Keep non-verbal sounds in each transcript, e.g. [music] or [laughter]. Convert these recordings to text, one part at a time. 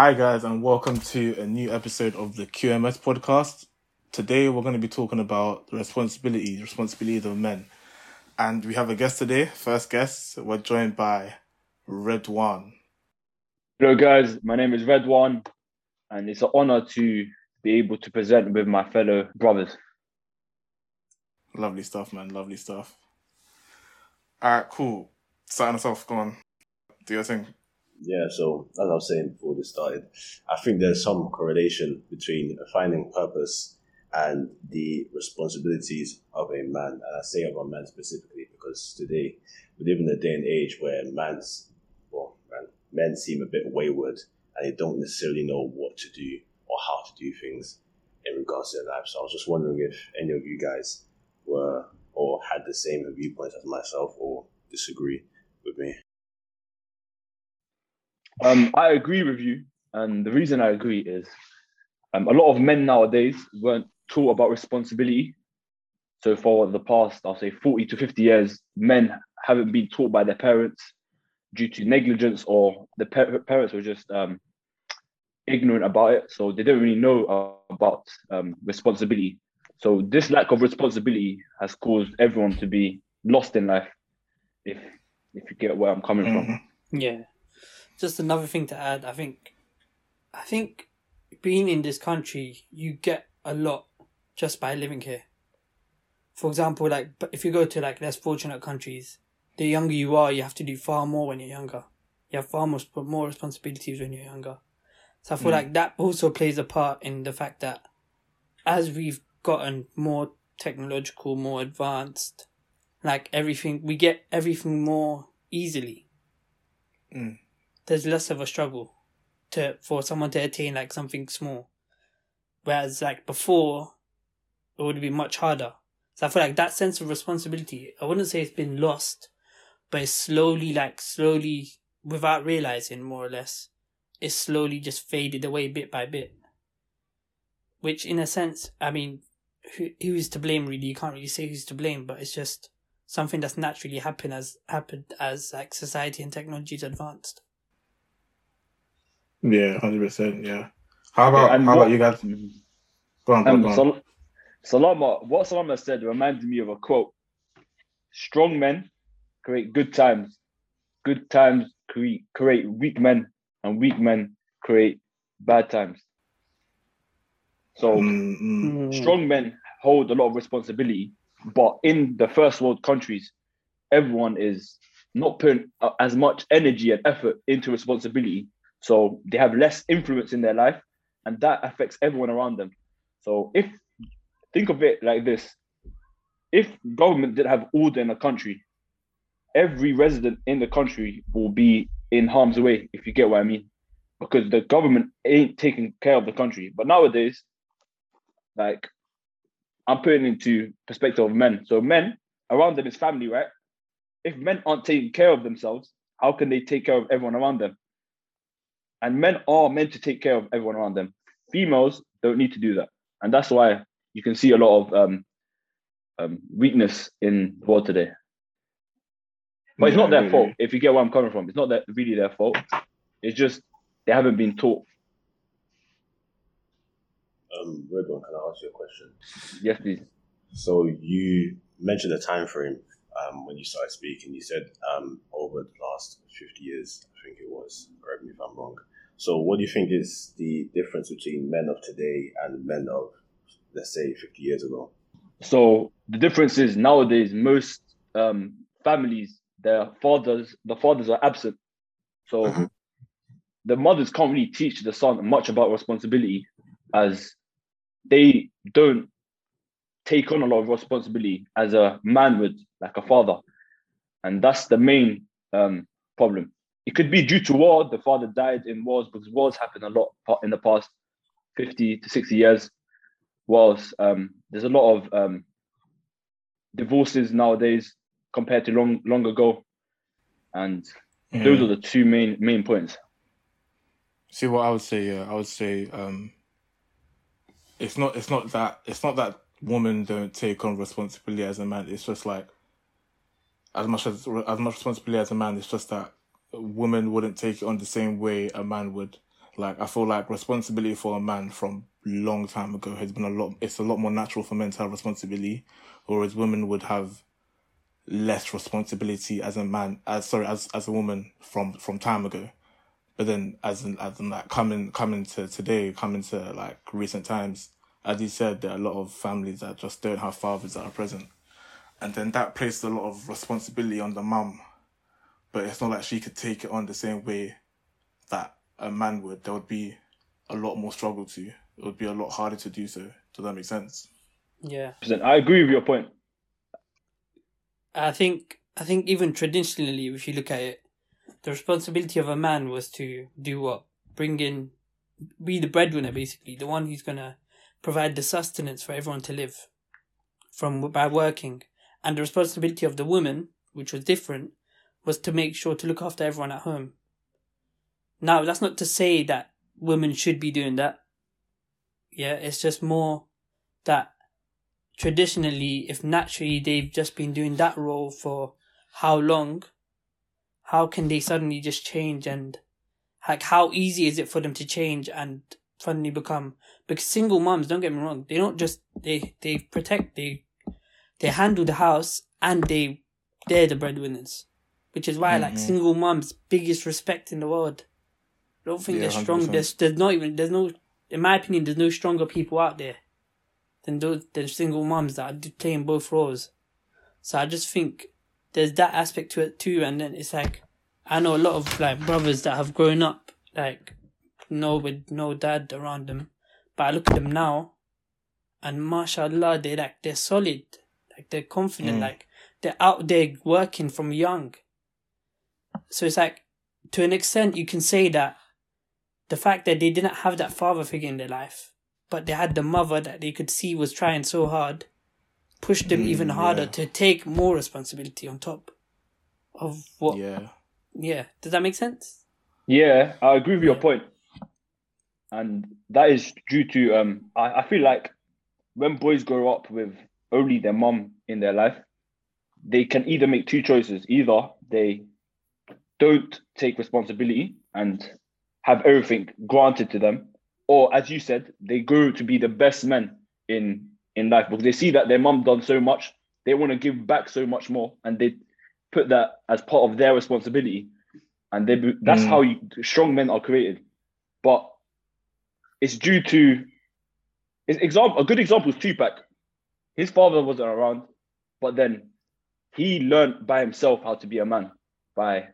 Hi, guys, and welcome to a new episode of the QMS podcast. Today, we're going to be talking about the responsibility, responsibilities of men. And we have a guest today. First guest, we're joined by Redouane. Hello, guys. My name is Redouane, and it's an honor to be able to present with my fellow brothers. Lovely stuff, man. Lovely stuff. All right, cool. Starting us off, go on. Do your thing. Yeah, so as I was saying before this started, I think there's some correlation between finding purpose and the responsibilities of a man. And I say of a man specifically because today we live in a day and age where man's, well, man, men seem a bit wayward and they don't necessarily know what to do or how to do things in regards to their life. So I was just wondering if any of you guys were or had the same viewpoints as myself or disagree with me. Um, I agree with you, and the reason I agree is um, a lot of men nowadays weren't taught about responsibility. So for the past, I'll say, forty to fifty years, men haven't been taught by their parents due to negligence, or the pa- parents were just um, ignorant about it, so they don't really know uh, about um, responsibility. So this lack of responsibility has caused everyone to be lost in life. If if you get where I'm coming Mhm. from. Yeah. Just another thing to add, I think I think being in this country you get a lot just by living here. For example, like if you go to like less fortunate countries, the younger you are, you have to do far more when you're younger. You have far more more responsibilities when you're younger. So I feel Mm. like that also plays a part in the fact that as we've gotten more technological, more advanced, like everything we get everything more easily Mm. There's less of a struggle to for someone to attain like something small. Whereas like before, it would be much harder. So I feel like that sense of responsibility, I wouldn't say it's been lost, but it's slowly like slowly without realizing more or less, it's slowly just faded away bit by bit. Which in a sense, I mean, who who is to blame really? You can't really say who's to blame, but it's just something that's naturally happened as happened as like society and technology has advanced. Yeah, 100%. Yeah. How about, Yeah, how what- about you guys? Go on, go on. Um, Go on. Sal- Salama, what Salama said reminded me of a quote: "Strong men create good times, good times create create weak men, and weak men create bad times." So Mm, mm. strong men hold a lot of responsibility, but in the first world countries, everyone is not putting as much energy and effort into responsibility, so they have less influence in their life, and that affects everyone around them. So if think of it like this, if government did have order in a country, every resident in the country will be in harm's way, if you get what I mean, because the government ain't taking care of the country. But nowadays, like I'm putting into perspective of men. So men around them is family, right? If men aren't taking care of themselves, how can they take care of everyone around them? And men are meant to take care of everyone around them. Females don't need to do that, and that's why you can see a lot of um, um, weakness in the world today. But it's not their fault. If you get where I'm coming from, it's not that really their fault. It's just they haven't been taught. Um, Redouane, can I ask you a question? Yes, please. So you mentioned a time frame um, when you started speaking. You said um, over the last 50 years, I think it was. Correct me if I'm wrong. So what do you think is the difference between men of today and men of, let's say, 50 years ago? So the difference is nowadays most um, families, their fathers, the fathers are absent. So Mhm. the mothers can't really teach the son much about responsibility, as they don't take on a lot of responsibility as a man would, like a father, and that's the main um, problem. It could be due to war. The father died in wars because wars happen a lot in the past fifty to sixty years. Whilst um, there's a lot of um, divorces nowadays compared to long long ago, and those are the two main main points. See what I would say. Yeah, I would say um, it's not. It's not that. It's not that women don't take on responsibility as a man. It's just like as much as as much responsibility as a man. It's just that women wouldn't take it on the same way a man would. Like I feel like responsibility for a man from long time ago has been a lot. It's a lot more natural for men to have responsibility, whereas women would have less responsibility as a man, as sorry, as as a woman from from time ago. But then, as in, as in like coming coming to today, coming to like recent times, as you said, there are a lot of families that just don't have fathers that are present, and then that placed a lot of responsibility on the mum. But it's not like she could take it on the same way that a man would. There would be a lot more struggle to. It would be a lot harder to do so. Does that make sense? Yeah. I agree with your point. I think I think even traditionally, if you look at it, the responsibility of a man was to do what? Bring in, be the breadwinner, basically, the one who's gonna provide the sustenance for everyone to live from by working, and the responsibility of the woman, which was different, was to make sure to look after everyone at home. Now, that's not to say that women should be doing that. Yeah, it's just more that traditionally, if naturally they've just been doing that role for how long, how can they suddenly just change and like how easy is it for them to change and suddenly become because single moms don't get me wrong they don't just they they protect they they handle the house and they they're the breadwinners which is why mm-hmm. like single moms biggest respect in the world I don't think yeah, they're strong 100%. there's there's not even there's no in my opinion there's no stronger people out there than those than single moms that are playing both roles so I just think there's that aspect to it too. And then it's like, I know a lot of like brothers that have grown up like no with no dad around them, but I look at them now, and mashallah, they like they're solid, like they're confident, mm. like they're out there working from young. So it's like, to an extent, you can say that the fact that they didn't have that father figure in their life, but they had the mother that they could see was trying so hard pushed them mm, even harder yeah. to take more responsibility on top of what. Yeah. Yeah. Does that make sense? Yeah, I agree with your point. And that is due to um I, I feel like when boys grow up with only their mom in their life, they can either make two choices. Either they don't take responsibility and have everything granted to them, or as you said, they grow to be the best men in in life because they see that their mom done so much, they want to give back so much more, and they put that as part of their responsibility. And they that's mm. how you, strong men are created. But it's due to example. A good example is Tupac. His father wasn't around, but then he learned by himself how to be a man by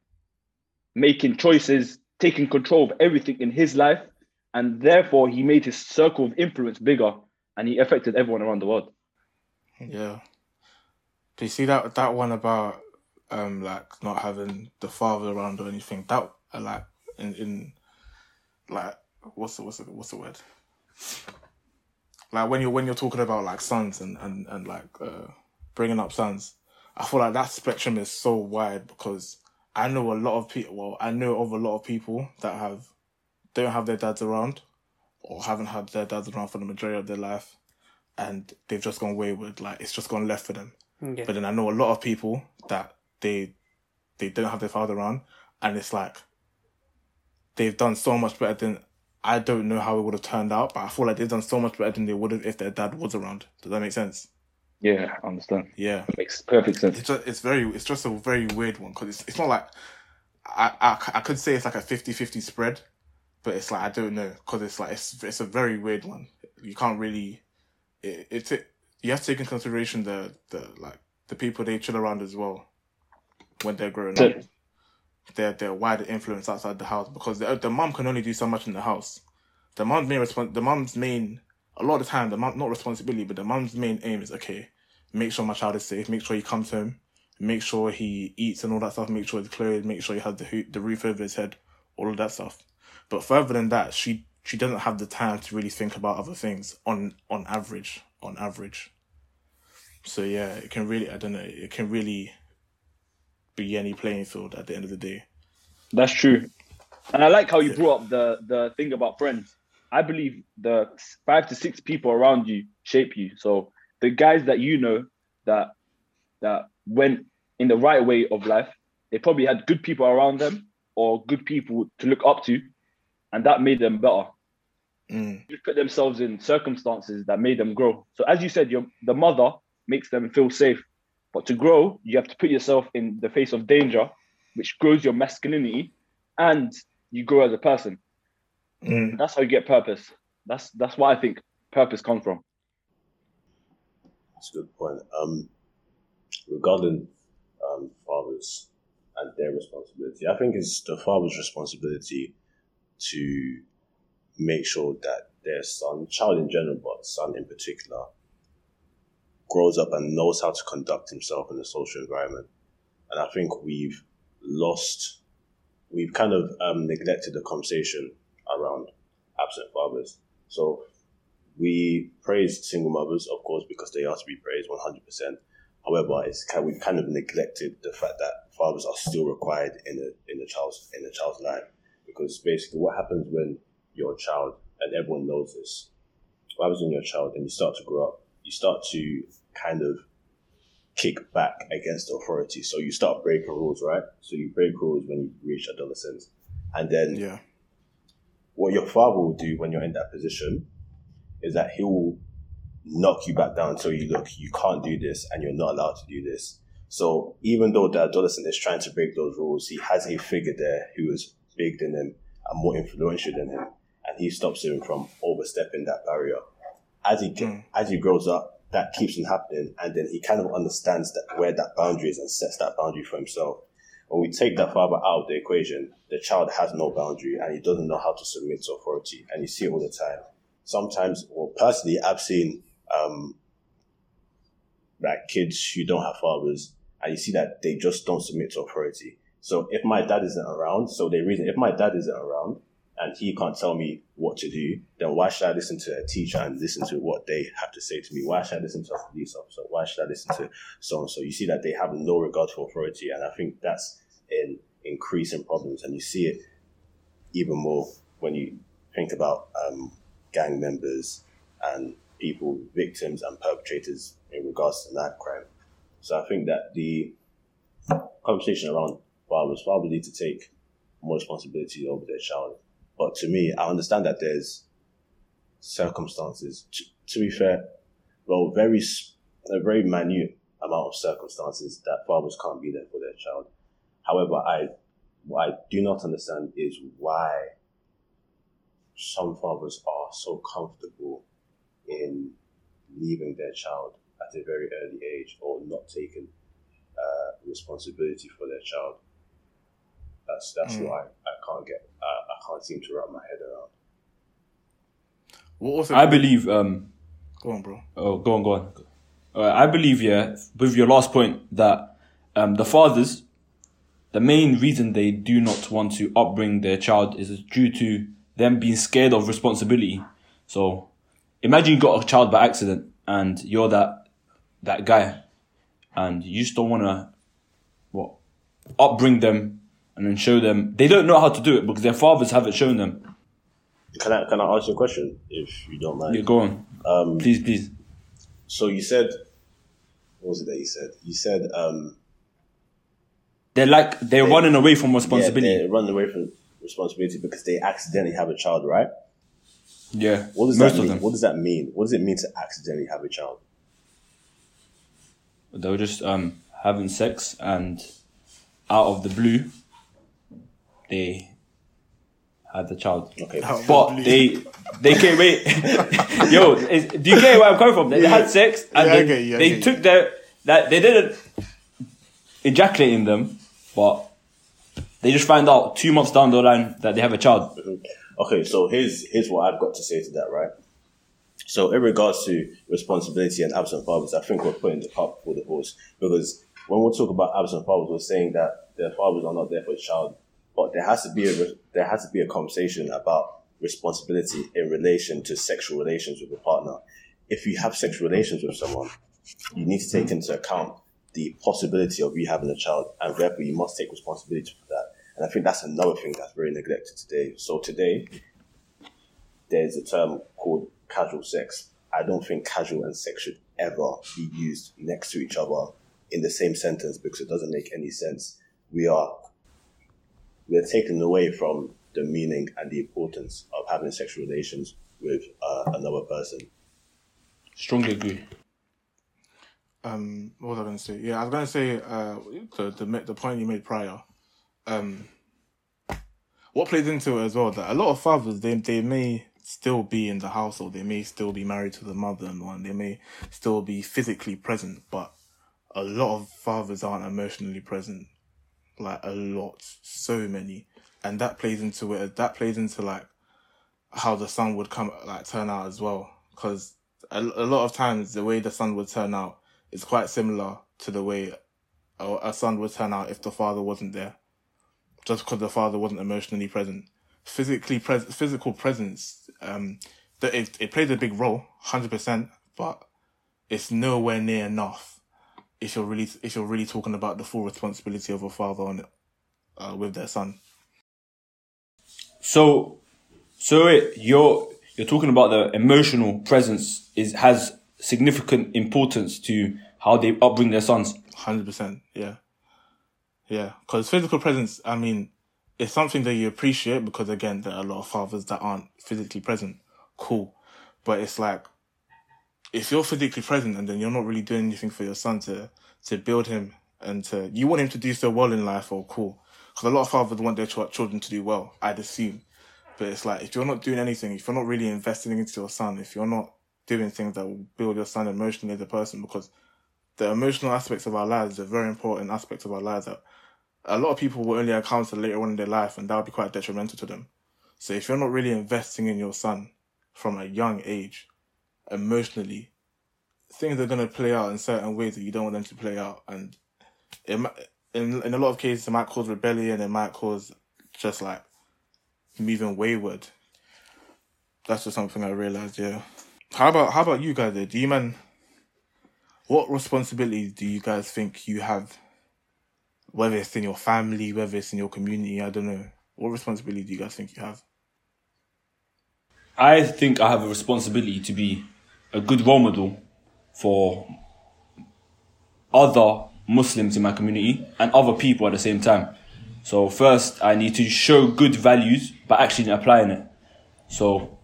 making choices, taking control of everything in his life, and therefore he made his circle of influence bigger and he affected everyone around the world. Yeah. Do you see that that one about um like not having the father around or anything? That like in in like what's the what's the what's the word? Like when you're when you're talking about like sons and and and like uh bringing up sons, I feel like that spectrum is so wide because I know a lot of people. Well, I know of a lot of people that have don't have their dads around, or haven't had their dads around for the majority of their life and they've just gone wayward, like it's just gone left for them. Yeah. But then I know a lot of people that they they don't have their father around and it's like they've done so much better than I don't know how it would have turned out, but I feel like they've done so much better than they would have if their dad was around. Does that make sense? Yeah, I understand. Yeah, it makes perfect sense. It's just, it's very it's just a very weird one because it's it's not like I, I I could say it's like a 50-50 spread, but it's like I don't know because it's like it's it's a very weird one. You can't really it, it's it, you have to take in consideration the the like the people they chill around as well when they're growing so, up. Their their wider influence outside the house because the the mom can only do so much in the house. The mom's main respons- the mom's main a lot of the time the mom not responsibility but the mom's main aim is okay make sure my child is safe make sure he comes home make sure he eats and all that stuff make sure he's clothed make sure he has the the roof over his head all of that stuff but further than that, she she doesn't have the time to really think about other things on on average. On average. So yeah, it can really I don't know, it can really be any playing field at the end of the day. That's true. And I like how you yeah. brought up the the thing about friends. I believe the five to six people around you shape you. So the guys that you know that that went in the right way of life, they probably had good people around them or good people to look up to, and that made them better. Mm. You put themselves in circumstances that made them grow. So as you said, your the mother makes them feel safe, but to grow, you have to put yourself in the face of danger, which grows your masculinity, and you grow as a person. Mm. That's how you get purpose. That's that's why I think purpose comes from. That's a good point. Um, regarding um, fathers and their responsibility, I think it's the father's responsibility to make sure that their son, child in general, but son in particular, grows up and knows how to conduct himself in a social environment. And I think we've lost, we've kind of um, neglected the conversation around absent fathers. So we praise single mothers, of course, because they are to be praised 100%. However, it's kind we've kind of neglected the fact that fathers are still required in a in a child's in a child's life because basically what happens when you're a child and everyone knows this. What happens when you're a child and you start to grow up, you start to kind of kick back against authority. So you start breaking rules, right? So you break rules when you reach adolescence, and then Yeah. what your father will do when you're in that position is that he will knock you back down and tell you, look, you can't do this and you're not allowed to do this. So even though the adolescent is trying to break those rules, he has a figure there who is bigger than him and more influential than him, and he stops him from overstepping that barrier. As he Mm. as he grows up, that keeps on happening, and then he kind of understands that where that boundary is and sets that boundary for himself. When we take that father out of the equation, the child has no boundary and he doesn't know how to submit to authority, and you see it all the time. Sometimes, well, personally, I've seen um, like kids who don't have fathers, and you see that they just don't submit to authority. So if my dad isn't around, so they reason if my dad isn't around and he can't tell me what to do, then why should I listen to a teacher and listen to what they have to say to me? Why should I listen to a police officer? Why should I listen to so and so? You see that they have no regard for authority, and I think that's an increasing problems, and you see it even more when you think about um, gang members and people, victims and perpetrators in regards to that crime. So I think that the conversation around fathers, probably need to take more responsibility over their child. But to me, I understand that there's circumstances. To, to be fair, well, very a very minute amount of circumstances that fathers can't be there for their child. However, I what I do not understand is why some fathers are so comfortable in leaving their child at a very early age or not taking uh, responsibility for their child. That's that's Mm. what I, I can't get. I can't seem to wrap my head around. What also I believe. Um, Go on, bro. oh, go on, go on. Uh, I believe, yeah, with your last point, that um, the fathers, the main reason they do not want to upbring their child is due to them being scared of responsibility. So, imagine you got a child by accident and you're that that guy, and you just don't want to what upbring them and then show them they don't know how to do it because their fathers haven't shown them. Can I can I ask you a question if you don't mind? Yeah, go on, Um, please, please. so you said, what was it that you said? You said um, They're like they're They- running away from yeah, responsibility. they run away from responsibility because they accidentally have a child, right? Yeah, What does most that of mean? them. What does that mean? What does it mean to accidentally have a child? They were just um having sex and out of the blue, they had the child. Okay, Out But the blue. they they came wait, [laughs] yo, is, do you get where I'm coming from? They Yeah. had sex and Yeah, I then get they get you. took their that they didn't ejaculate in them, but they just found out two months down the line that they have a child. Mm-hmm. Okay, so here's here's what I've got to say to that, right? So in regards to responsibility and absent fathers, I think we're putting the cart before the horse because when we talk about absent fathers, we're saying that their fathers are not there for the child, but there has to be a re- there has to be a conversation about responsibility in relation to sexual relations with a partner. If you have sexual relations with someone, you need to take into account the possibility of you having a child, and therefore you must take responsibility for that. And I think that's another thing that's very neglected today. So today, there's a term called casual sex. I don't think casual and sex should ever be used next to each other in the same sentence because it doesn't make any sense. We are we're taken away from the meaning and the importance of having sexual relations with uh, another person. Strongly agree. Um, what was I going to say? Yeah, I was going to say uh, the, the the point you made prior. Um, what plays into it as well that a lot of fathers they they may still be in the household, they may still be married to the mother and one, they may still be physically present, but a lot of fathers aren't emotionally present, like a lot, so many, and that plays into it. That plays into like how the son would come like turn out as well, because a, a lot of times the way the son would turn out is quite similar to the way a, a son would turn out if the father wasn't there just because the father wasn't emotionally present. Physically pres- physical presence, um, that it, it plays a big role, hundred percent, but it's nowhere near enough if you're really if you're really talking about the full responsibility of a father on uh, with their son. So, so it, you're you're talking about the emotional presence is has significant importance to how they upbring their sons. Hundred percent, yeah, yeah. Because physical presence, I mean, it's something that you appreciate because again, there are a lot of fathers that aren't physically present. Cool, but it's like if you're physically present and then you're not really doing anything for your son to to build him and to you want him to do so well in life, or cool. Because a lot of fathers want their ch- children to do well, I'd assume. But it's like if you're not doing anything, if you're not really investing into your son, if you're not doing things that will build your son emotionally as a person, because the emotional aspects of our lives are very important aspects of our lives that a lot of people will only encounter later on in their life, and that would be quite detrimental to them. So if you're not really investing in your son from a young age, emotionally, things are to play out in certain ways that you don't want them to play out, and it in in a lot of cases it might cause rebellion, it might cause just like moving wayward. That's just something I realized. Yeah. How about how about you guys? Do you man? What responsibilities do you guys think you have? Whether it's in your family, whether it's in your community, I don't know. What responsibility do you guys think you have? I think I have a responsibility to be a good role model for other Muslims in my community and other people at the same time. So first, I need to show good values by actually applying it. So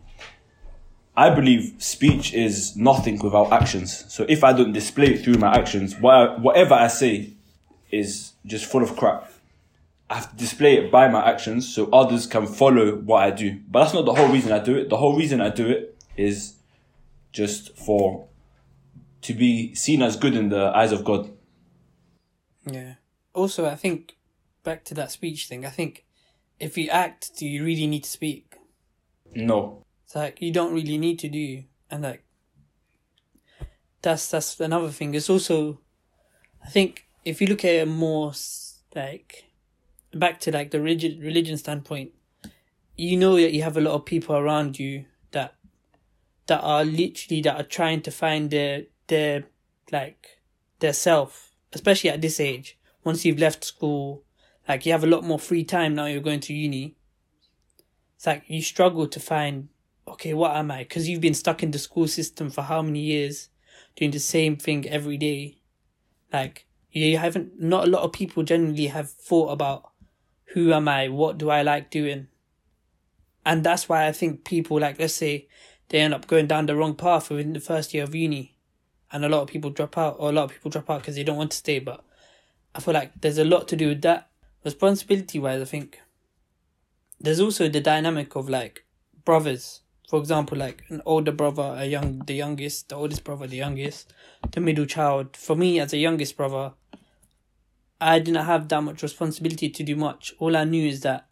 I believe speech is nothing without actions. So if I don't display it through my actions, whatever I say is just full of crap. I have to display it by my actions so others can follow what I do. But that's not the whole reason I do it. The whole reason I do it is just for to be seen as good in the eyes of God. Yeah. Also, I think back to that speech thing. I think if you act, do you really need to speak? No. It's like you don't really need to do, you? and like that's that's another thing. It's also, I think, if you look at it more like back to like the rigid religion standpoint, you know that you have a lot of people around you that are literally that are trying to find their their like their self, especially at this age. Once you've left school, like you have a lot more free time now. You're going to uni. It's like you struggle to find okay, what am I? Because you've been stuck in the school system for how many years, doing the same thing every day. Like you haven't. Not a lot of people generally have thought about who am I? What do I like doing? And that's why I think people like let's say they end up going down the wrong path within the first year of uni, and a lot of people drop out, or a lot of people drop out because they don't want to stay. But I feel like there's a lot to do with that. Responsibility wise, I think there's also the dynamic of like brothers. For example, like an older brother, a young, the youngest, the oldest brother, the youngest, the middle child. For me, as a youngest brother, I didn't have that much responsibility to do much. All I knew is that,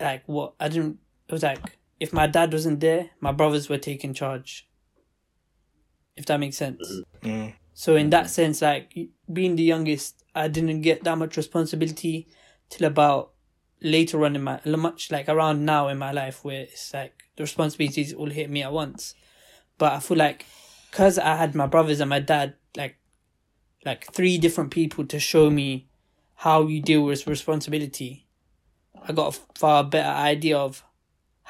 like, what I didn't. It was like if my dad wasn't there, my brothers were taking charge. If that makes sense. Mm. So in that sense, like being the youngest, I didn't get that much responsibility till about later on in my much like around now in my life where it's like the responsibilities all hit me at once. But I feel like because I had my brothers and my dad like like three different people to show me how you deal with responsibility, I got a far better idea of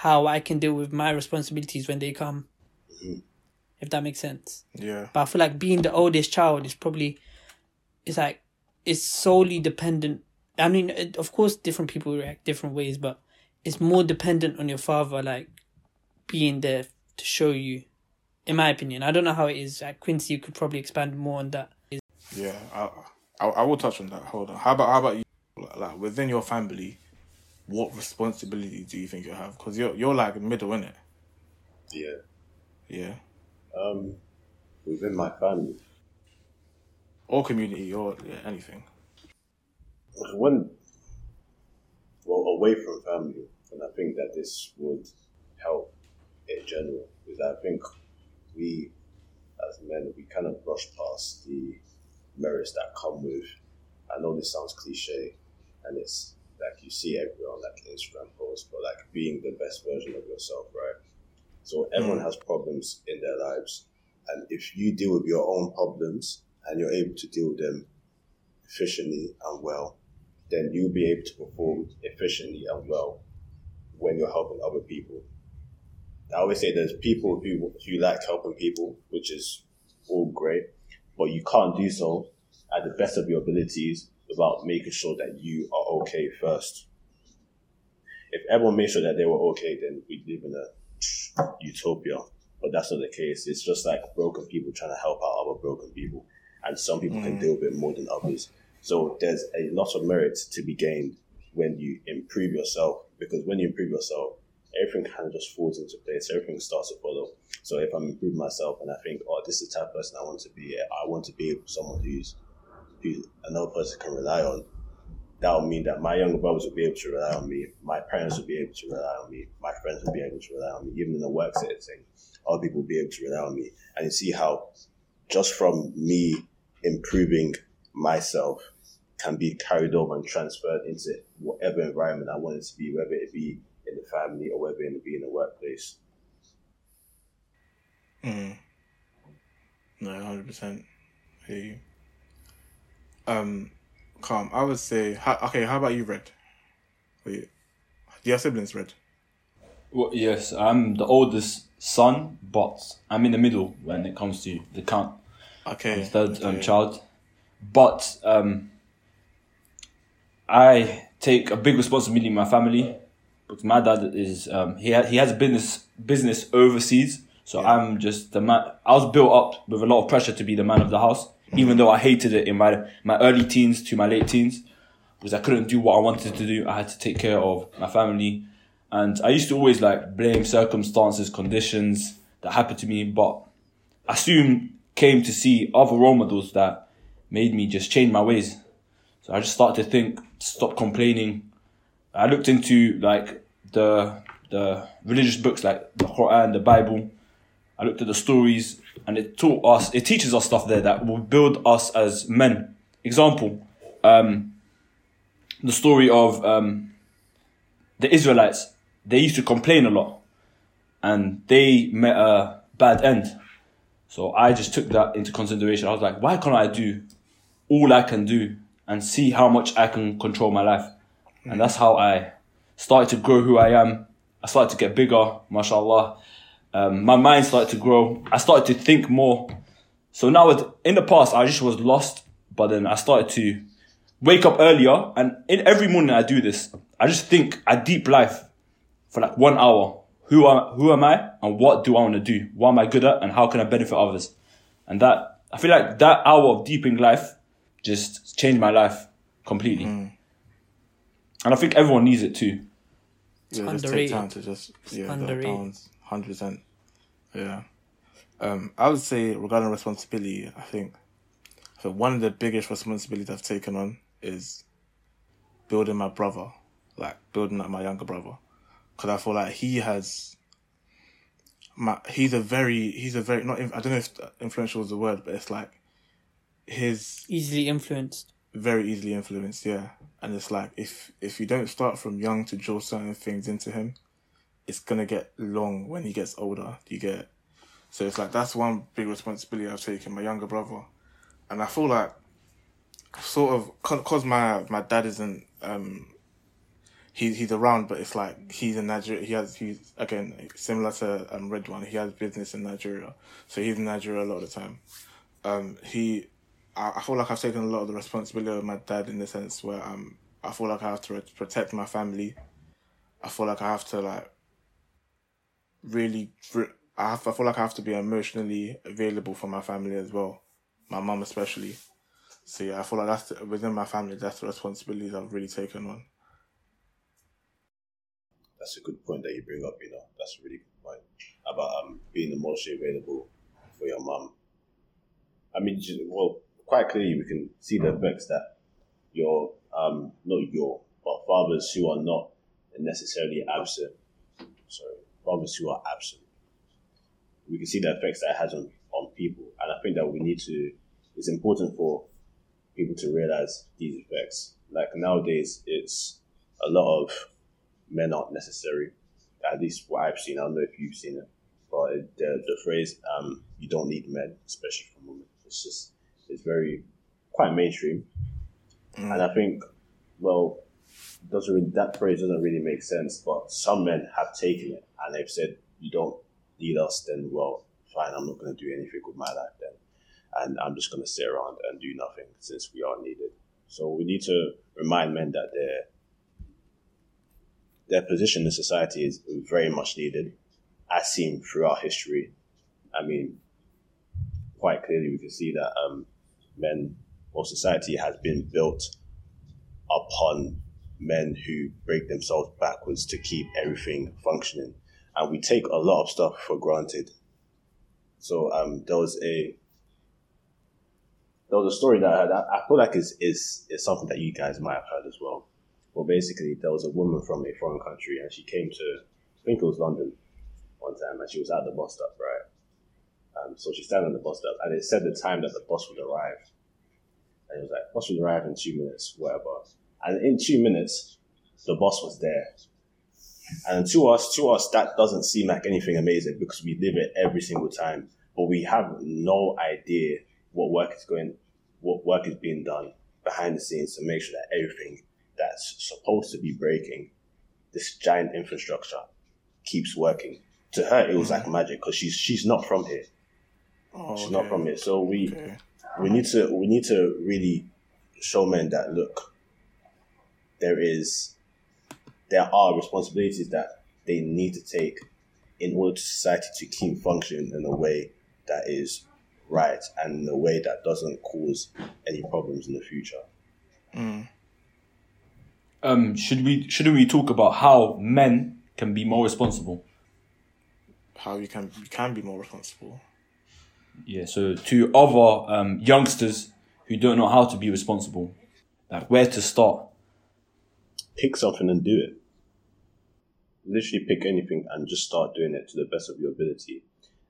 how I can deal with my responsibilities when they come. If that makes sense. Yeah. But I feel like being the oldest child is probably, it's like, it's solely dependent. I mean, it, of course, different people react different ways, but it's more dependent on your father, like being there to show you. In my opinion, I don't know how it is at Quincy. You could probably expand more on that. Yeah, I, I, I will touch on that. Hold on. How about how about you? Like within your family, what responsibility do you think you have? Because you're you're like middle, in it. Yeah. Yeah. Um, within my family, Or community, or yeah, anything. when well away from family, and I think that this would help in general because I think we as men we kind of brush past the merits that come with. I know this sounds cliche, and it's see everyone like Instagram posts, but like being the best version of yourself, right? So everyone mm. has problems in their lives, and if you deal with your own problems and you're able to deal with them efficiently and well, then you'll be able to perform efficiently and well when you're helping other people. I always say there's people who who like helping people, which is all great, but you can't do so at the best of your abilities without making sure that you are okay first. If everyone made sure that they were okay, then we'd live in a utopia. But that's not the case. It's just like broken people trying to help out other broken people. And some people can mm. deal with it more than others. So there's a lot of merit to be gained when you improve yourself. Because when you improve yourself, everything kind of just falls into place. Everything starts to follow. So if I'm improving myself and I think, oh, this is the type of person I want to be, I want to be someone who's who another person can rely on. That would mean that my younger brothers will be able to rely on me, my parents will be able to rely on me, my friends will be able to rely on me, even in the work setting, other people will be able to rely on me. And you see how just from me improving myself can be carried over and transferred into whatever environment I want it to be, whether it be in the family or whether it be in the workplace. Mm. No, hundred percent. You. Um, calm. I would say. How, okay, how about you, Red? Wait, do you have siblings, Red? Well, yes, I'm the oldest son, but I'm in the middle when it comes to the count. Okay. I'm the third um, child. But um, I take a big responsibility in my family because my dad is um, he ha- he has a business business overseas. So Yeah. I'm just the man. I was built up with a lot of pressure to be the man of the house, even though I hated it in my my early teens to my late teens, because I couldn't do what I wanted to do. I had to take care of my family, and I used to always like blame circumstances, conditions that happened to me, but I soon came to see other role models that made me just change my ways. So I just started to think, stop complaining. I looked into like the the religious books like the Quran, the Bible. I looked at the stories and it taught us, it teaches us stuff there that will build us as men. Example, um, the story of um, the Israelites. They used to complain a lot and they met a bad end. So I just took that into consideration. I was like, why can't I do all I can do and see how much I can control my life? And that's how I started to grow who I am. I started to get bigger, mashallah. Um, my mind started to grow. I started to think more. So now, with, in the past, I just was lost, but then I started to wake up earlier. And in every morning, I do this. I just think a deep life for like one hour. Who am, who am I and what do I want to do? What am I good at and how can I benefit others? And that, I feel like that hour of deeping life just changed my life completely. And I think everyone needs it too. Yeah, just take time to just yeah, underrated. Hundred percent. Yeah. Um, I would say regarding responsibility, I think, I think one of the biggest responsibilities I've taken on is building my brother, like building up my younger brother, because I feel like he has. My, he's a very he's a very not I don't know if influential is the word but it's like his Easily influenced. very easily influenced, yeah. And it's like if if you don't start from young to draw certain things into him, it's gonna get long when he gets older. You get so it's like that's one big responsibility I've taken, my younger brother, and I feel like sort of cause my my dad isn't um he he's around, but it's like he's in Nigeria. He has he's again similar to um Redouane. He has business in Nigeria, so he's in Nigeria a lot of the time. Um, he I, feel like I've taken a lot of the responsibility of my dad in the sense where um I feel like I have to protect my family, I feel like I have to like really. I have. I feel like I have to be emotionally available for my family as well, my mum especially. So yeah, I feel like that's the, within my family. That's the responsibilities I've really taken on. That's a good point that you bring up. You know, that's a really good point about um being emotionally available for your mum. I mean, well, quite clearly we can see the effects that your um not your but fathers who are not necessarily absent. Sorry, fathers who are absent. We can see the effects that it has on on people, and I think that we need to. It's important for people to realize these effects. Like nowadays, it's a lot of men aren't necessary. At least what I've seen. I don't know if you've seen it, but the the phrase um, "you don't need men," especially from women, it's just it's very quite mainstream, mm. and I think well, doesn't really, that phrase doesn't really make sense. But some men have taken it and they've said, "You don't need us, then well, fine. I'm not going to do anything with my life then." and I'm just going to sit around and do nothing since we are needed. So we need to remind men that their their position in society is very much needed, as seen throughout history. I mean, quite clearly we can see that um, men or society has been built upon men who break themselves backwards to keep everything functioning, and we take a lot of stuff for granted. So um, there was a there was a story that I, had, I feel like is, is is something that you guys might have heard as well. Well, basically, there was a woman from a foreign country, and she came to, I think it was London, one time, and she was at the bus stop, right? Um, so she standing on the bus stop, and it said the time that the bus would arrive, and it was like bus would arrive in two minutes, whatever. And in two minutes, the bus was there. And to us, to us, that doesn't seem like anything amazing because we live it every single time, but we have no idea what work is going what work is being done behind the scenes to make sure that everything that's supposed to be breaking, this giant infrastructure, keeps working. To her, it was like magic because she's she's not from here. Oh, she's okay. not from here, so we okay. we need to we need to really show men that look, there is there are responsibilities that they need to take in order to society to keep functioning in a way that is right and in a way that doesn't cause any problems in the future. Mm. Um, should we shouldn't we talk about how men can be more responsible? How you can you can be more responsible. Yeah, so to other um, youngsters who don't know how to be responsible, like where to start. Pick something and do it. Literally pick anything and just start doing it to the best of your ability.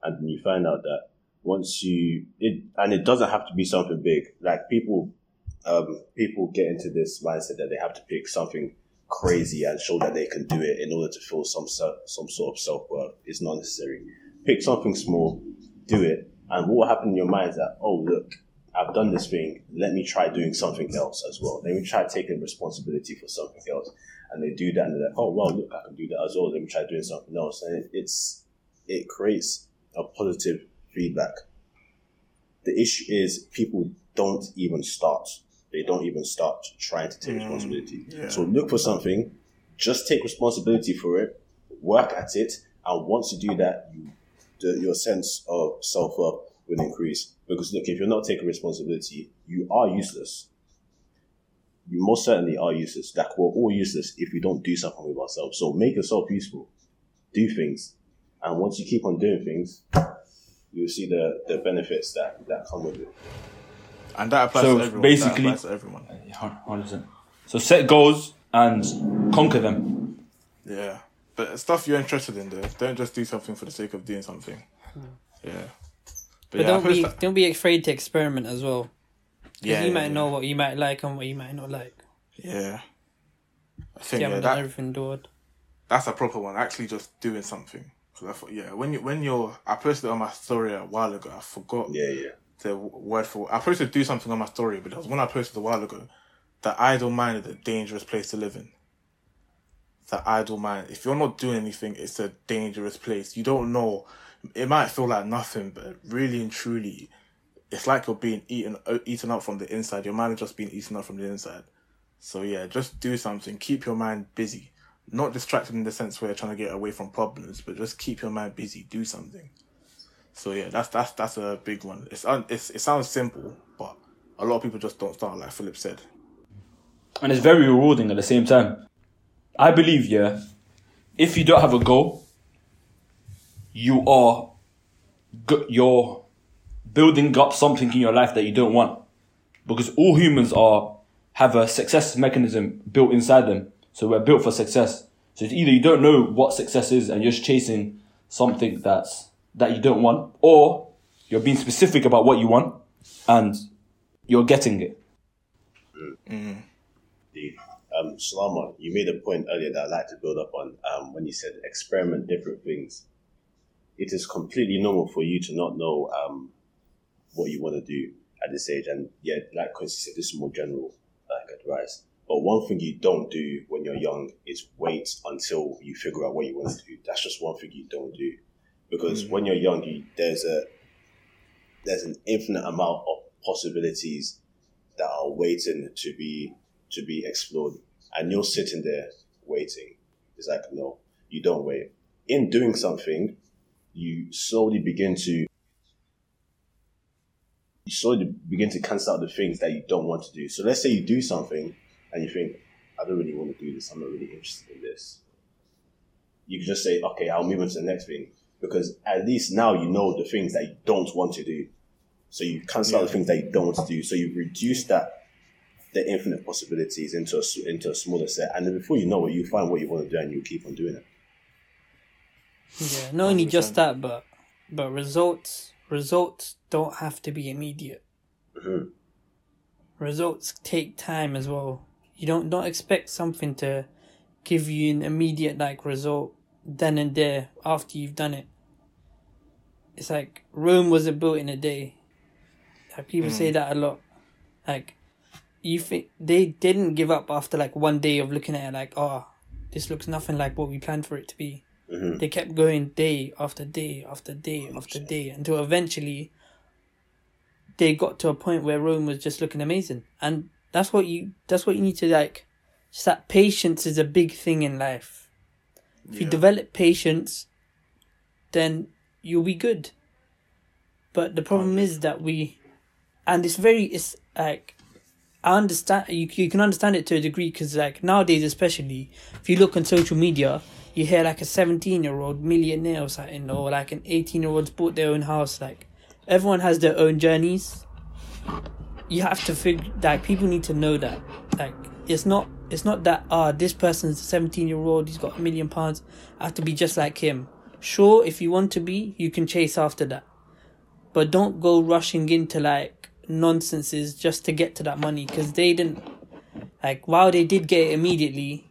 And then you find out that once you it and it doesn't have to be something big. Like people um people get into this mindset that they have to pick something crazy and show that they can do it in order to feel some some sort of self worth. It's not necessary. Pick something small, do it, and what will happen in your mind is that oh look, I've done this thing. Let me try doing something else as well. Let me try taking responsibility for something else. And they do that, and they're like, oh well, look, I can do that as well. Let me try doing something else, and it, it's it creates a positive feedback. The issue is people don't even start. They don't even start trying to take mm, responsibility. Yeah. So look for something, just take responsibility for it, work at it, and once you do that, you, the, your sense of self worth will increase. Because look, if you're not taking responsibility, you are useless. You most certainly are useless. Like we're all useless if we don't do something with ourselves. So make yourself useful. Do things. And once you keep on doing things, you'll see the, the benefits that, that come with it. And that applies so to everyone. Basically, that applies to everyone. 100%. So set goals and conquer them. Yeah. But stuff you're interested in though. Don't just do something for the sake of doing something. Hmm. Yeah. But, but yeah, don't be that... don't be afraid to experiment as well. Yeah. You yeah, might yeah. know what you might like and what you might not like. Yeah. I think yeah, that, everything done. That's a proper one. Actually just doing something. Cause I thought, yeah, when you when you're, I posted on my story a while ago. I forgot. Yeah, yeah. The word for I posted do something on my story, but it was when I posted a while ago. The idle mind is a dangerous place to live in. The idle mind. If you're not doing anything, it's a dangerous place. You don't know. It might feel like nothing, but really and truly, it's like you're being eaten eaten up from the inside. Your mind is just being eaten up from the inside. So yeah, just do something. Keep your mind busy. not distracted in the sense where you're trying to get away from problems, but just keep your mind busy, do something. So yeah, that's that's that's a big one. It's un, it's it sounds simple, but a lot of people just don't start, like Philip said. and it's very rewarding at the same time. I believe, yeah, if you don't have a goal, you are you're building up something in your life that you don't want, because all humans are have a success mechanism built inside them. So we're built for success. So it's either you don't know what success is and you're just chasing something that's that you don't want, or you're being specific about what you want and you're getting it. Indeed. Um, Salama, you made a point earlier that I'd like to build up on um, when you said experiment different things. It is completely normal for you to not know um, what you want to do at this age. And yeah, like Quincy said, this is more general like advice. But one thing you don't do when you're young is wait until you figure out what you want to do. That's just one thing you don't do. Because when you're young, you, there's a there's an infinite amount of possibilities that are waiting to be to be explored and you're sitting there waiting it's like no you don't wait in doing something you slowly begin to you slowly begin to cancel out the things that you don't want to do. So let's say you do something and you think i don't really want to do this. I'm not really interested in this. You can just say okay i'll move on to the next thing. Because at least now you know the things that you don't want to do. So you cancel out the things that you don't want to do. So you reduce that the infinite possibilities into a, into a smaller set, and then before you know it, you find what you want to do, and you keep on doing it. Yeah, not only just that, but but results results don't have to be immediate. Mhm. Results take time as well. You don't don't expect something to give you an immediate like result then and there after you've done it. It's like Rome wasn't built in a day. Like people say that a lot. Like you think they didn't give up after like one day of looking at it like, oh, this looks nothing like what we planned for it to be. Mhm. They kept going day after day after day after day until eventually they got to a point where Rome was just looking amazing. And that's what you that's what you need to like just that patience is a big thing in life. If you develop patience, then you'll be good. But the problem is that we and it's very it's like I understand you you can understand it to a degree because like nowadays especially if you look on social media you hear like a 17 year old millionaire or something or like an 18 year old's bought their own house like everyone has their own journeys. You have to figure like people need to know that like it's not it's not that ah this person's a 17 year old he's got a million pounds I have to be just like him. Sure if you want to be you can chase after that. But don't go rushing into like nonsenses just to get to that money because they didn't like while they did get it immediately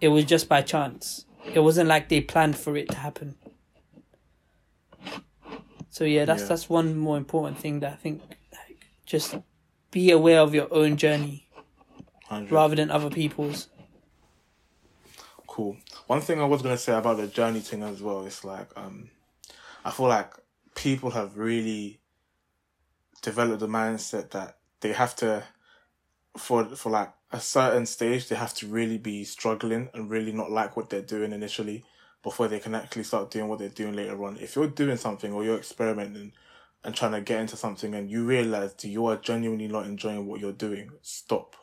it was just by chance it wasn't like they planned for it to happen so yeah that's Yeah. that's one more important thing that i think like just be aware of your own journey 100. rather than other people's Cool. One thing I was gonna say about the journey thing as well is like um, I feel like people have really developed the mindset that they have to for for like a certain stage they have to really be struggling and really not like what they're doing initially before they can actually start doing what they're doing later on. If you're doing something or you're experimenting and trying to get into something and you realize that you are genuinely not enjoying what you're doing, stop.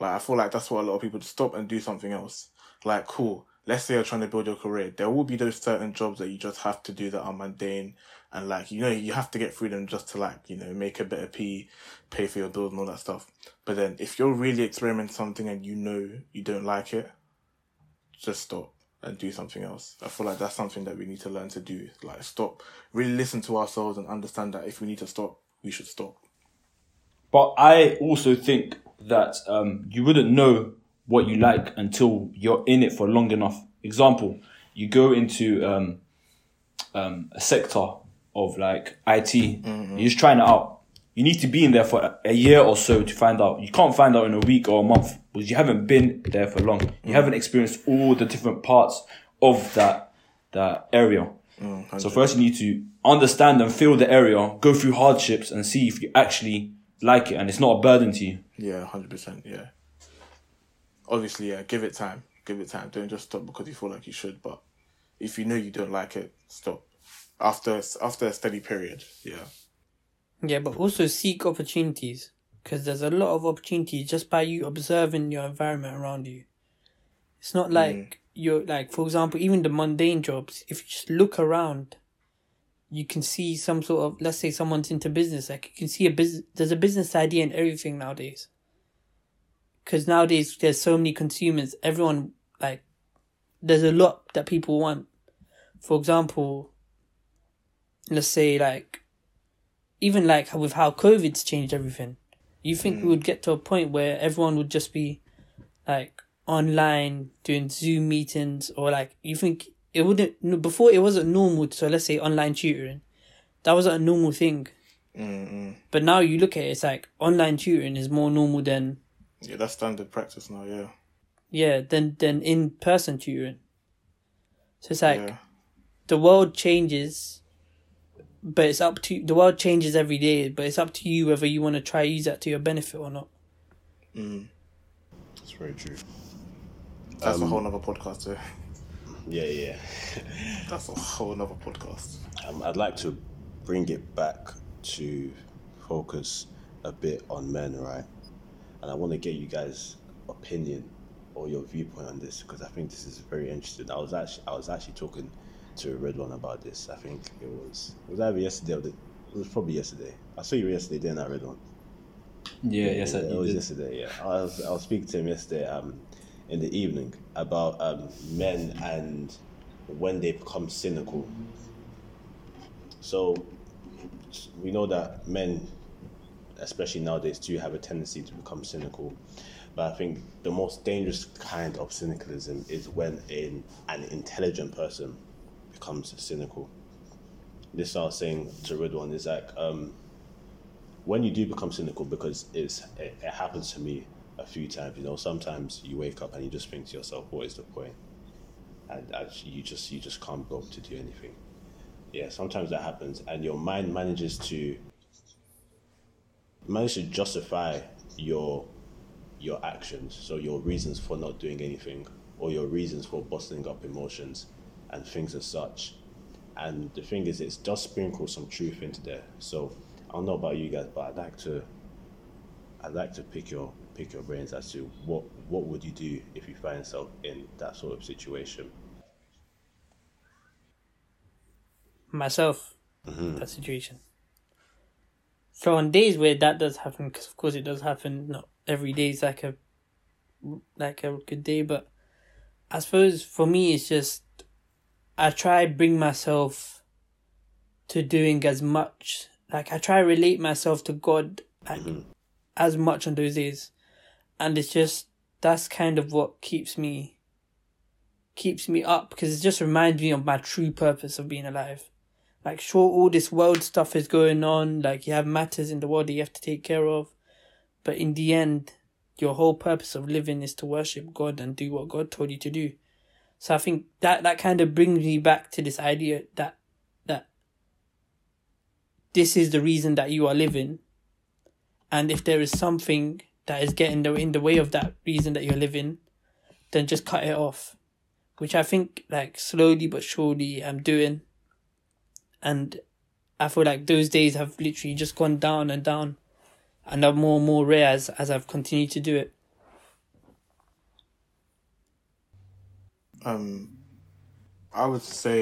Like I feel like that's what a lot of people stop and do something else. Like cool. Let's say you're trying to build your career. There will be those certain jobs that you just have to do that are mundane and like you know you have to get through them just to like you know make a better p, pay for your bills and all that stuff. But then if you're really experimenting something and you know you don't like it, just stop and do something else. I feel like that's something that we need to learn to do. Like stop, really listen to ourselves and understand that if we need to stop, we should stop. But I also think that um, you wouldn't know what you like until you're in it for long enough. Example, you go into um, um, a sector of like IT, you're just trying it out. You need to be in there for a- year or so to find out. You can't find out in a week or a month because you haven't been there for long. You mm. haven't experienced all the different parts of that that area. Mm, so first you need to understand and feel the area, go through hardships and see if you actually like it and it's not a burden to you. Yeah, hundred percent. Yeah. Obviously, yeah. Give it time. give it time. Don't just stop because you feel like you should. But if you know you don't like it, stop. After after a steady period, yeah. Yeah, but also seek opportunities because there's a lot of opportunities just by you observing your environment around you. It's not hmm. like you're like, for example, even the mundane jobs. If you just look around, you can see some sort of, let's say, someone's into business. Like you can see a business. There's a business idea in everything nowadays. Because nowadays there's so many consumers. Everyone like, there's a lot that people want. For example, let's say like even like with how COVID's changed everything. You think we mm. would get to a point where everyone would just be like online doing Zoom meetings or like you think it wouldn't before it wasn't normal so let's say online tutoring. That wasn't a normal thing. Mm-mm. But now you look at it, it's like online tutoring is more normal than Yeah, that's standard practice now. Yeah, yeah, than than in person tutoring. So it's like yeah, the world changes but it's up to the world changes every day but it's up to you whether you want to try use that to your benefit or not mm. That's very true. that's a Um, whole nother podcast. Too. Yeah, yeah. [laughs] That's a whole nother podcast. Um, I'd like to bring it back to focus a bit on men, right? And I want to get you guys' opinion or your viewpoint on this because I think this is very interesting. I was actually I was actually talking to Redouane about this. I think it was was either yesterday or the, it was probably yesterday. I saw you yesterday, didn't I, one. Yeah, yes, I it was did. yesterday. Yeah, I was I was speaking to him yesterday, um, in the evening about um men and when they become cynical. So we know that men, especially nowadays, do have a tendency to become cynical. But I think the most dangerous kind of cynicalism is when an, an intelligent person becomes cynical. This I was saying to Redouane is like um, when you do become cynical, because it's it, it happens to me a few times. You know, sometimes you wake up and you just think to yourself, "What is the point?" And you just you just can't go to do anything. Yeah, sometimes that happens, and your mind manages to manage to justify your your actions, so your reasons for not doing anything, or your reasons for bottling up emotions and things as such. And the thing is, it's just sprinkle some truth into there. So I don't know about you guys, but I'd like to I'd like to pick your pick your brains as to what what would you do if you find yourself in that sort of situation. myself mm-hmm. that situation so on days where that does happen because of course it does happen not every day is like a like a good day but i suppose for me it's just i try bring myself to doing as much like i try relate myself to god like, mm-hmm. as much on those days. And it's just that's kind of what keeps me keeps me up because it just reminds me of my true purpose of being alive. Like sure all this world stuff is going on like you have matters in the world that you have to take care of. But in the end your whole purpose of living is to worship god and do what god told you to do so i think that that kind of brings me back to this idea that that this is the reason that you are living. And if there is something that is getting the, in the way of that reason that you're living then just cut it off. Which i think like slowly but surely i'm doing. And I feel like those days have literally just gone down and down, and are more and more rare as as I've continued to do it. Um, I would say.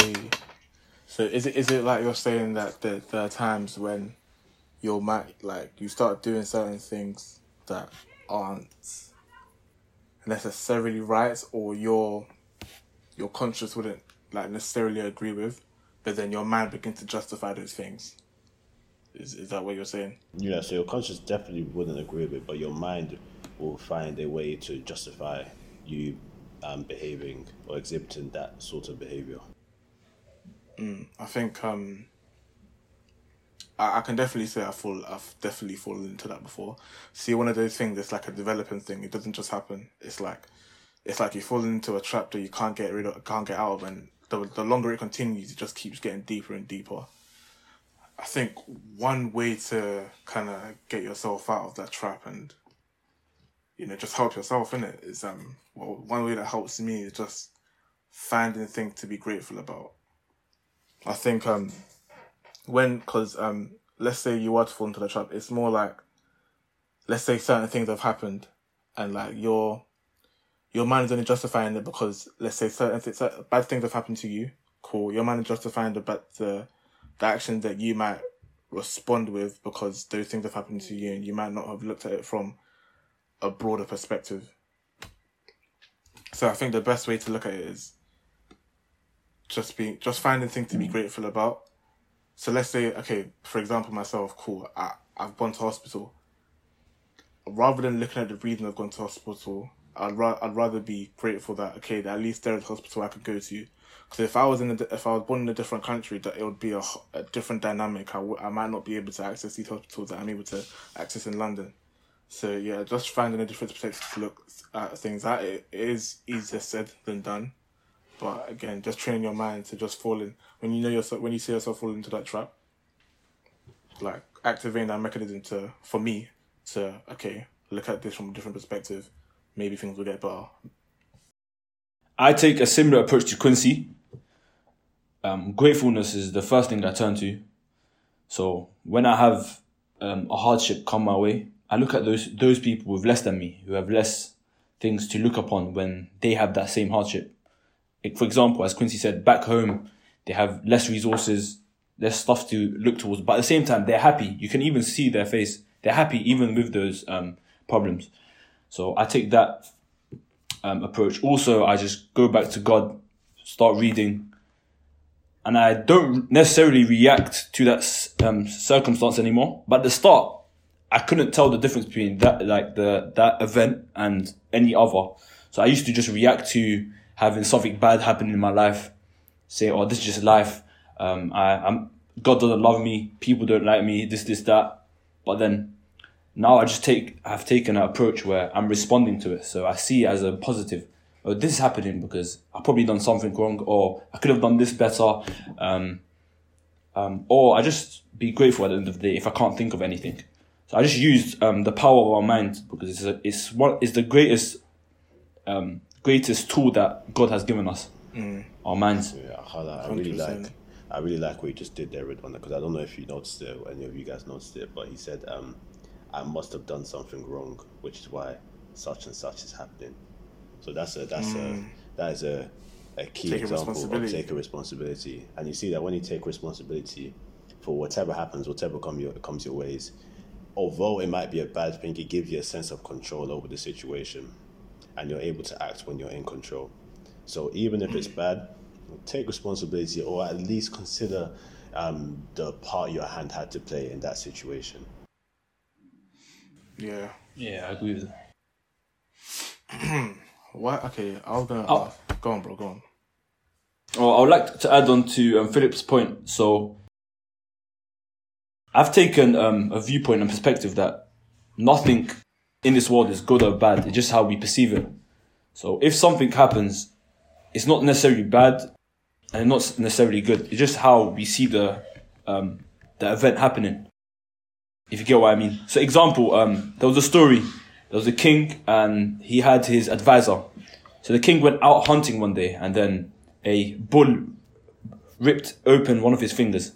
So is it is it like you're saying that there, there are times when your mind like you start doing certain things that aren't necessarily right or your your conscience wouldn't like necessarily agree with, but then your mind begins to justify those things. Is is that what you're saying? Yeah, so your conscience definitely wouldn't agree with it, but your mind will find a way to justify you um, behaving or exhibiting that sort of behavior. I think um, I, I can definitely say I fall. I've definitely fallen into that before. See, one of those things. It's like a developing thing. It doesn't just happen. It's like, it's like you fall into a trap that you can't get rid of, can't get out of, and the the longer it continues, it just keeps getting deeper and deeper. I think one way to kind of get yourself out of that trap and, you know, just help yourself in it. Is um, well, one way that helps me is just finding things to be grateful about. I think um, when because um, let's say you are to fall into the trap, it's more like, let's say certain things have happened, and like your your mind is only justifying it because let's say certain things, bad things have happened to you. Cool, your mind is justifying the bad the the action that you might respond with because those things have happened to you, and you might not have looked at it from a broader perspective. So I think the best way to look at it is just being just finding things to be grateful about. So let's say, okay, for example, myself, cool, I, I've gone to hospital. Rather than looking at the reason I've gone to hospital, I'd, ra- I'd rather be grateful that, okay, that at least there's a hospital I could go to. Because if I was in a, if I was born in a different country, that it would be a different dynamic. I, w- I might not be able to access these hospitals that I'm able to access in London. So yeah, just finding a different perspective to look at things. That it is easier said than done. But again, just train your mind to just fall in when you know yourself when you see yourself falling into that trap. Like activating that mechanism to for me to okay look at this from a different perspective. Maybe things will get better. I take a similar approach to Quincy. Um, gratefulness is the first thing that I turn to. So when I have um, a hardship come my way, I look at those those people with less than me, who have less things to look upon when they have that same hardship. Like, for example, as Quincy said, back home they have less resources, less stuff to look towards, but at the same time they're happy. You can even see their face; they're happy even with those um, problems. So I take that um, approach. Also, I just go back to God, start reading, and I don't necessarily react to that um, circumstance anymore. But the start, I couldn't tell the difference between that, like the that event and any other. So I used to just react to having something bad happen in my life, say, "Oh, this is just life." Um, I, I'm God doesn't love me. People don't like me. This, this, that. But then now I just take I've taken an approach where I'm responding to it. So I see it as a positive. Oh, this is happening because I probably done something wrong, or I could have done this better, um, um, or I just be grateful at the end of the day if I can't think of anything. So I just used um, the power of our mind because it's a, it's one it's the greatest um, greatest tool that God has given us. Our minds. Yeah, I really 100%. like. I really like what you just did there, Redouane, because I don't know if you noticed it or any of you guys noticed it, but he said, um, "I must have done something wrong, which is why such and such is happening." So that's a that's a that is a a key Taking example of responsibility. taking responsibility, and you see that when you take responsibility for whatever happens, whatever come your, comes your ways, although it might be a bad thing, it gives you a sense of control over the situation, and you're able to act when you're in control. So even if it's bad, take responsibility or at least consider um, the part your hand had to play in that situation. Yeah. Yeah, I agree with that. [clears throat] What? Okay, I was gonna Oh. ask. Go on, bro. Go on. Well, I would like to add on to um, Philip's point. So, I've taken um, a viewpoint and perspective that nothing in this world is good or bad. It's just how we perceive it. So, if something happens, it's not necessarily bad and not necessarily good. It's just how we see the um, the event happening. If you get what I mean. So, example, um, there was a story. There was a king and he had his advisor. So the king went out hunting one day, and then a bull ripped open one of his fingers.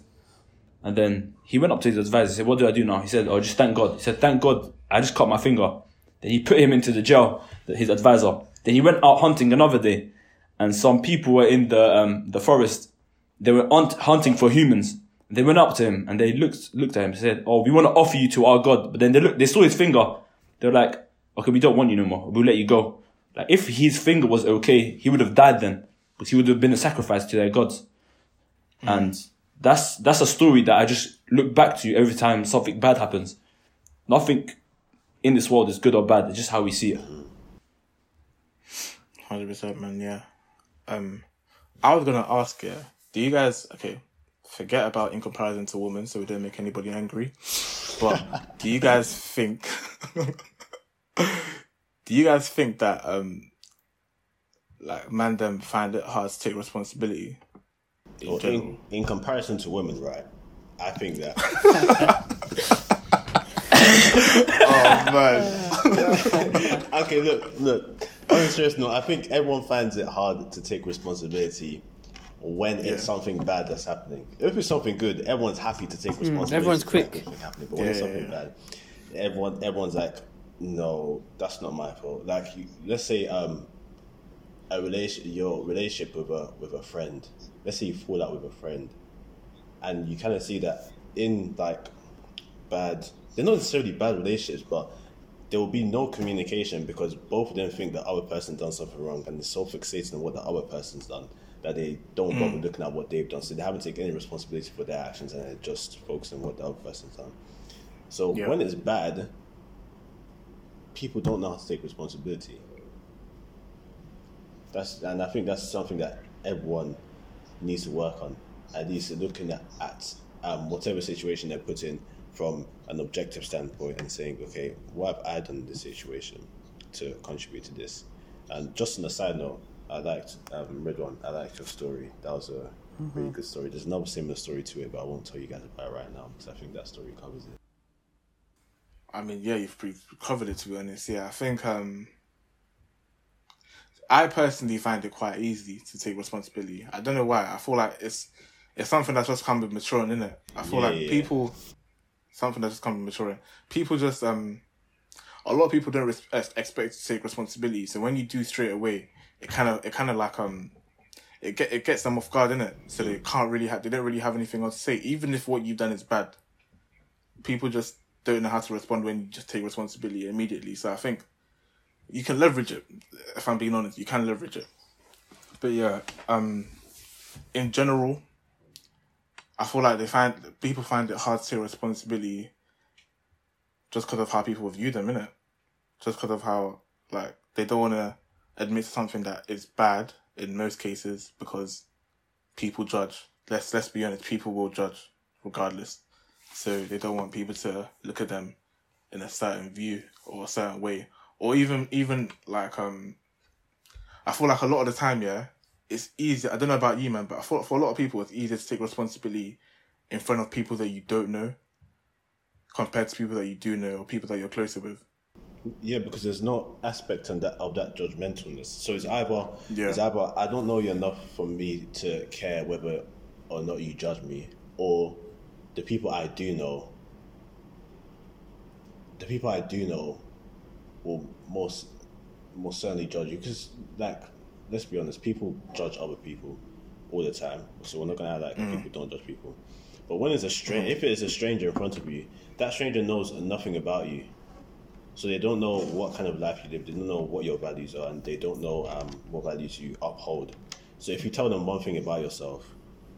And then he went up to his advisor. He said, "What do I do now?" He said, "Oh, just thank God." He said, "Thank God, I just cut my finger." Then he put him into the jail. His advisor. Then he went out hunting another day, and some people were in the um, the forest. They were hunt- hunting for humans. They went up to him and they looked looked at him and said, "Oh, we want to offer you to our God." But then they looked, they saw his finger. They were like, "Okay, we don't want you no more. We'll let you go." Like if his finger was okay, he would have died then, but he would have been a sacrifice to their gods. And that's that's a story that I just look back to you every time something bad happens. Nothing in this world is good or bad. It's just how we see it. Hundred percent, man. Yeah. Um, I was gonna ask you. Do you guys okay? Forget about in comparison to women, so we don't make anybody angry. But [laughs] do you guys think? [laughs] do you guys think that um, like man them find it hard to take responsibility in Well, in, in comparison to women, right? I think that [laughs] oh man. [laughs] okay, look, look. On a serious note, I think everyone finds it hard to take responsibility when Yeah. it's something bad that's happening. If it's something good, everyone's happy to take responsibility. everyone's quick. everything happening. But when it's something yeah, bad, everyone, everyone's like, "No, that's not my fault." Like, you, let's say, um, a relation, your relationship with a with a friend. Let's say you fall out with a friend, and you kind of see that in like bad. They're not necessarily bad relationships, but there will be no communication because both of them think the other person done something wrong, and they're so fixated on what the other person's done that they don't bother mm. looking at what they've done. So they haven't taken any responsibility for their actions, and they're just focusing on what the other person's done. So Yeah. when it's bad, people don't know how to take responsibility. That's and I think that's something that everyone needs to work on. At least looking at, at um, whatever situation they're put in from an objective standpoint and saying, okay, what have I done in this situation to contribute to this? And just on a side note, I liked um, Redouane. I liked your story. That was a really good story. There's another similar story to it, but I won't tell you guys about it right now because I think that story covers it. I mean, yeah, you've pre- covered it to be honest. Yeah, I think um, I personally find it quite easy to take responsibility. I don't know why. I feel like it's it's something that's just come with maturing, isn't it? I feel Yeah, like yeah. people something that's just come with maturing. People just um, a lot of people don't res- expect to take responsibility. So when you do straight away, it kind of it kind of like um. It get it gets them off guard, innit? So they can't really have they don't really have anything else to say, even if what you've done is bad people just don't know how to respond when you just take responsibility immediately. So I think you can leverage it. If I'm being honest, you can leverage it. But yeah, um, in general, I feel like they find people find it hard to take responsibility just because of how people view them, innit? Just because of how like they don't want to admit something that is bad in most cases because people judge. Let's let's be honest, people will judge regardless. So they don't want people to look at them in a certain view or a certain way. Or even even like um I feel like a lot of the time, yeah, it's easy. I don't know about you, man, but I thought for a lot of people it's easier to take responsibility in front of people that you don't know compared to people that you do know or people that you're closer with. Yeah, because there's no aspect on that of that judgmentalness. So it's either Yeah. it's either I don't know you enough for me to care whether or not you judge me, or the people I do know, the people I do know, will most most certainly judge you. Because like, let's be honest, people judge other people all the time. So we're not gonna have like people don't judge people. But when it's a stranger, if it is a stranger in front of you, that stranger knows nothing about you. So they don't know what kind of life you live. They don't know what your values are, and they don't know um, what values you uphold. So if you tell them one thing about yourself,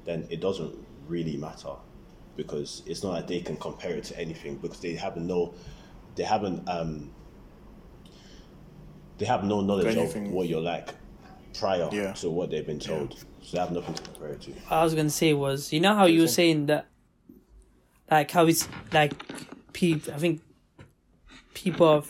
then it doesn't really matter because it's not like they can compare it to anything because they haven't no, they haven't um, they have no knowledge Anything. of what you're like prior Yeah. to what they've been told. So they have nothing to compare it to. What I was gonna say was, you know how you were saying that, like how it's like, people. I think people are.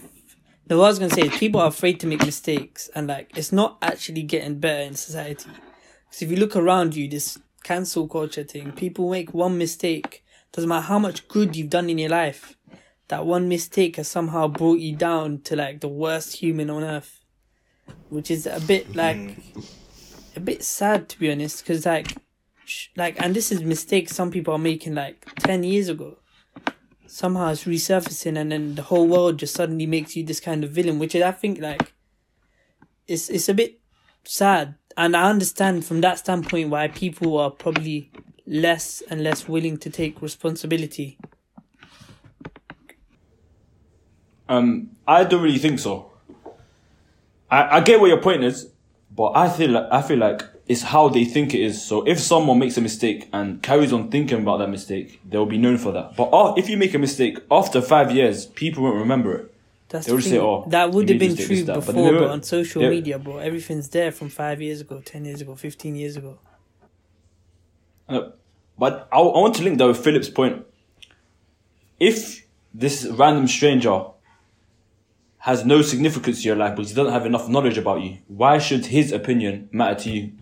No, what I was gonna say is people are afraid to make mistakes, and like it's not actually getting better in society. Because if you look around you, this cancel culture thing, people make one mistake. Doesn't matter how much good you've done in your life, that one mistake has somehow brought you down to like the worst human on earth, which is a bit like a bit sad to be honest because like sh- like and this is mistakes some people are making like 10 years ago. Somehow it's resurfacing and then the whole world just suddenly makes you this kind of villain which i think like it's it's a bit sad. And i understand from that standpoint why people are probably less and less willing to take responsibility. Um, I don't really think so. I, I get what your point is, but I feel like I feel like it's how they think it is. So if someone makes a mistake and carries on thinking about that mistake, they'll be known for that. But uh, if you make a mistake after five years, people won't remember it. that's They the say, thing. "Oh, that would have been true this, that," but before but on social yeah. media bro everything's there from five years ago 10 years ago 15 years ago Uh, But I, I want to link that with Philip's point. If this random stranger has no significance to your life, but he doesn't have enough knowledge about you, why should his opinion matter to you?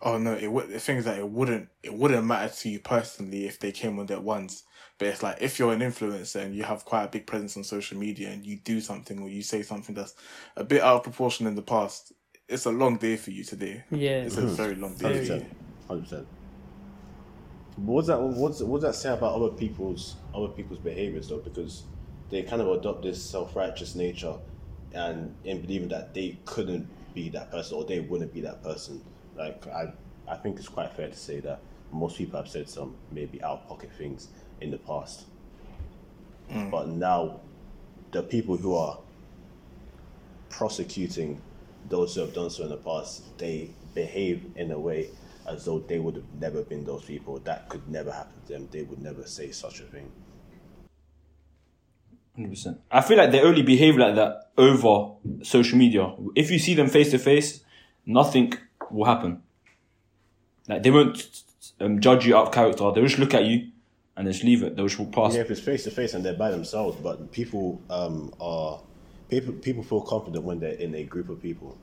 Oh no, it would. The thing is that it wouldn't. It wouldn't matter to you personally if they came on there once. But it's like if you're an influencer and you have quite a big presence on social media and you do something or you say something that's a bit out of proportion in the past, it's a long day for you today. Yeah. It's a mm-hmm. very long day Very. for you. percent, hundred percent. What's that? What's what's that say about other people's other people's behaviors though? Because they kind of adopt this self righteous nature, and in believing that they couldn't be that person or they wouldn't be that person. Like I, I think it's quite fair to say that most people have said some maybe out of pocket things in the past, mm. but now the people who are prosecuting those who have done so in the past, they behave in a way as though they would have never been those people. That could never happen to them. They would never say such a thing. Hundred percent. I feel like they only behave like that over social media. If you see them face to face, nothing will happen. Like they won't um, judge you out of character. They'll just look at you and just leave it. They'll just walk past. Yeah, if it's face to face and they're by themselves, but people um, are people people feel confident when they're in a group of people.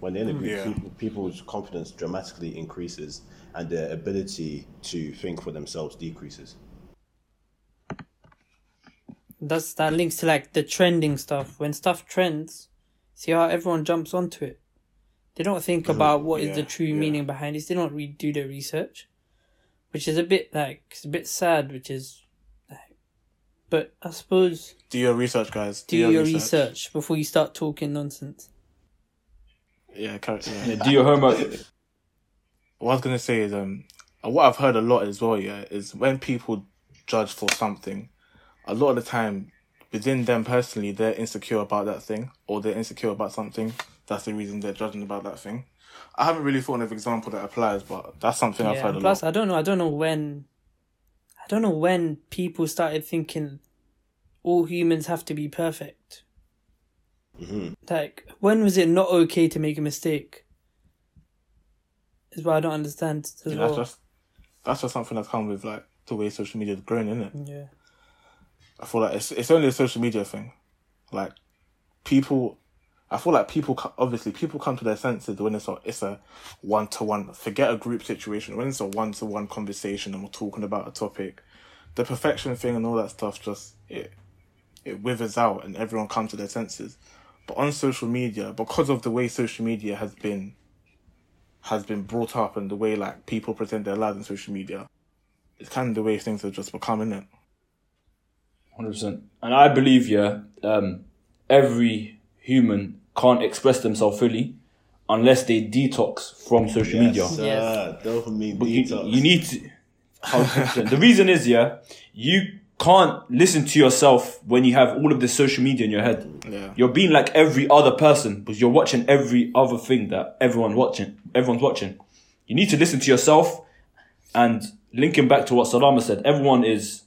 When they're in a group, Yeah. people, people's confidence dramatically increases, and their ability to think for themselves decreases. That's that links to like the trending stuff. When stuff trends, see how everyone jumps onto it. They don't think about what is the true yeah. meaning behind it. They don't re- do their research, which is a bit like it's a bit sad. Which is, like, but I suppose Do your research, guys. do your research before you start talking nonsense. Yeah, carry- yeah. Yeah, [laughs] do your homework. What I was gonna say is, um, what I've heard a lot as well, yeah, is when people judge for something, a lot of the time, within them personally, they're insecure about that thing, or they're insecure about something. That's the reason they're judging about that thing. I haven't really thought of an example that applies, but that's something I've heard a Plus, lot. I don't know. I don't know when. I don't know when people started thinking all humans have to be perfect. Mm-hmm. Like, when was it not okay to make a mistake? Is what I don't understand as Yeah, well. that's just that's just something that's come with like the way social media's grown isn't it? Yeah. I feel like it's it's only a social media thing. Like people, I feel like people obviously people come to their senses when it's a it's a one to one. Forget a group situation when it's a one to one conversation and we're talking about a topic. The perfection thing and all that stuff just it it withers out and everyone comes to their senses. But on social media, because of the way social media has been has been brought up and the way like people present their lives on social media, it's kind of the way things have just become, isn't it? Hundred percent. And I believe, yeah, um, every human can't express themselves fully unless they detox from social media. Yes, Yes. sir. Dopamine But detox. you need to. the reason is, yeah, you can't listen to yourself when you have all of this social media in your head. Yeah. You're being like every other person because you're watching every other thing that everyone watching. Everyone's watching. You need to listen to yourself and linking back to what Salama said. Everyone is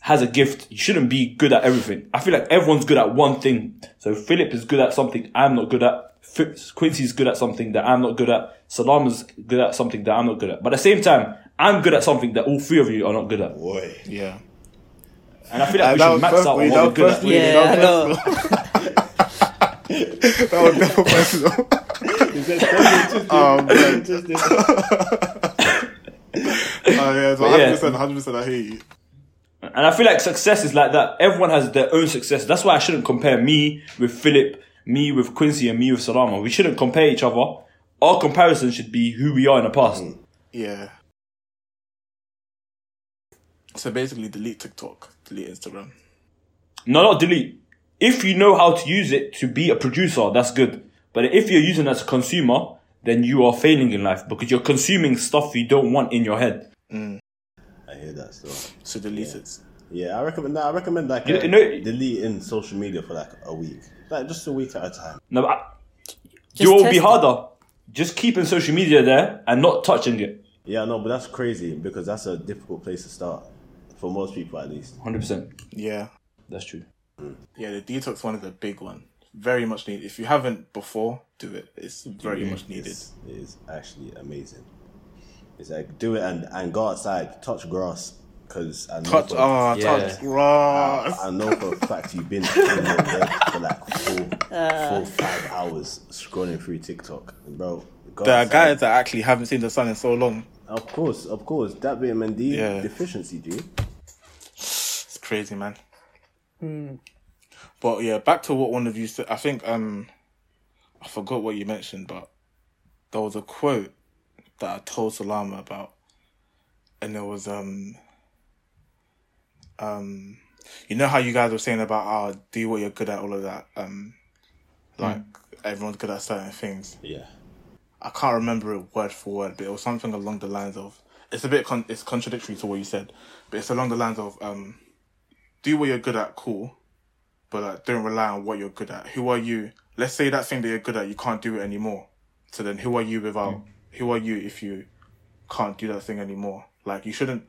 has a gift. You shouldn't be good at everything. I feel like everyone's good at one thing. So Philip is good at something I'm not good at. Fi- Quincy's good at something that I'm not good at. Salama's good at something that I'm not good at. But at the same time, I'm good at something that all three of you are not good at. Boy. Yeah. And I feel like we should max out on what we're good at. first. Yeah, [laughs] I that was never personal. [laughs] oh man. [laughs] Um, oh yeah, so 100%, 100% I hear you. And I feel like success is like that. Everyone has their own success. That's why I shouldn't compare me with Philip, me with Quincy, and me with Salama. We shouldn't compare each other. Our comparison should be who we are in the past. Mm. Yeah. So basically, delete TikTok, delete Instagram. No, not delete. If you know how to use it to be a producer, that's good. But if you're using it as a consumer, then you are failing in life because you're consuming stuff you don't want in your head. Mm. I hear that still. So delete it. Yeah, I recommend. Nah, I recommend like You- uh, you know- deleting social media for like a week, like just a week at a time. No, but I, Just you will be test it. harder. Just keeping social media there and not touching it. Yeah, no, but that's crazy because that's a difficult place to start for most people at least. 100%. Yeah. That's true. Yeah, the detox one is a big one. Very much needed. If you haven't before, do it. It's very much needed. It's, it is actually amazing. It's like do it and, and go outside, touch grass, because I know Touch, for, ah, Yeah. touch grass. I know for a fact you've been in your bed for like four, four, five hours scrolling through TikTok, bro. Go There are guys that actually haven't seen the sun in so long. Of course, of course, that vitamin D Yeah. deficiency, It's crazy, man. Hmm. But yeah, back to what one of you said. I think um, I forgot what you mentioned, but there was a quote that I told Salama about, and it was um, um, you know how you guys were saying about oh, do what you're good at, all of that. Um, like everyone's good at certain things. Yeah. I can't remember it word for word, but it was something along the lines of. It's a bit con- it's contradictory to what you said, but it's along the lines of um, do what you're good at, cool, but like, don't rely on what you're good at. Who are you? Let's say that thing that you're good at, you can't do it anymore. So then, who are you without? Who are you if you can't do that thing anymore? Like you shouldn't.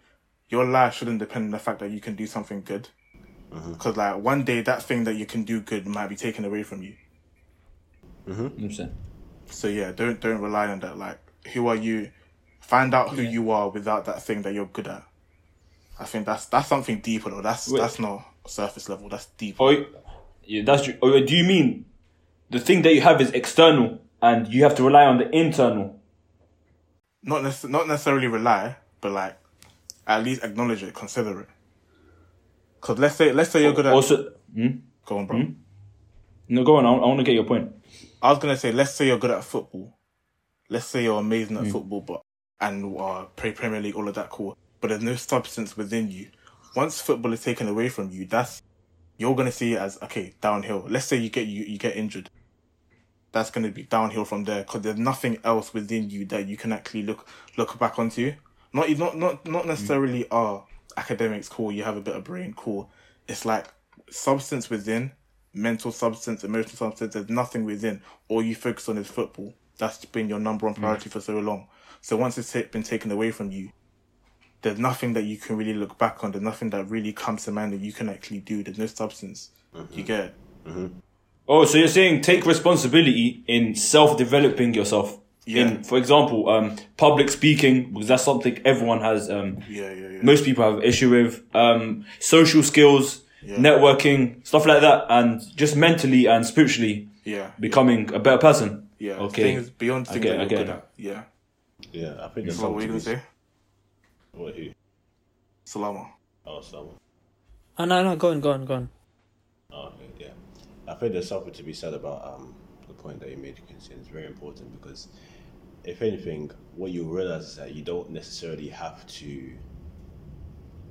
Your life shouldn't depend on the fact that you can do something good, mm-hmm. because like one day that thing that you can do good might be taken away from you. Mm-hmm. I'm saying. So yeah, don't don't rely on that. Like, who are you? Find out who you are without that thing that you're good at. I think that's that's something deeper though. That's Wait. that's not surface level. That's deep. Oh, yeah, that's true. Oh, do you mean the thing that you have is external and you have to rely on the internal? Not nec- not necessarily rely, but like at least acknowledge it, consider it. Cause let's say let's say you're good at. Also, hmm? Go on, bro. no, go on. I, I want to get your point. I was gonna say, let's say you're good at football. Let's say you're amazing at football, but and uh, play Premier League, all of that, cool. But there's no substance within you. Once football is taken away from you, that's you're gonna see it as okay downhill. Let's say you get you you get injured. That's gonna be downhill from there because there's nothing else within you that you can actually look look back onto. Not not not not mm. necessarily uh academics cool. You have a bit of brain cool. It's like substance within mental substance, emotional substance, there's nothing within. All you focus on is football. That's been your number one mm. priority for so long. So once it's been taken away from you, there's nothing that you can really look back on. There's nothing that really comes to mind that you can actually do. There's no substance. You mm-hmm. get it? Mm-hmm. Oh, so you're saying take responsibility in self-developing yourself. Yeah. In, for example, um, public speaking, because that's something everyone has. Um, Yeah, yeah, yeah. most people have issue with. Um, social skills, networking, stuff like that, and just mentally and spiritually Yeah. becoming a better person. Yeah. Okay. Things beyond things get- that you're good at. Yeah. Yeah, I think there's So what were you something gonna say? be- What, who? Salama. Oh, someone. Oh no, no, go on, go on, go on. Oh, okay, yeah. I think there's something to be said about um, the point that you made, Quincy, it's very important because, if anything, what you realize is that you don't necessarily have to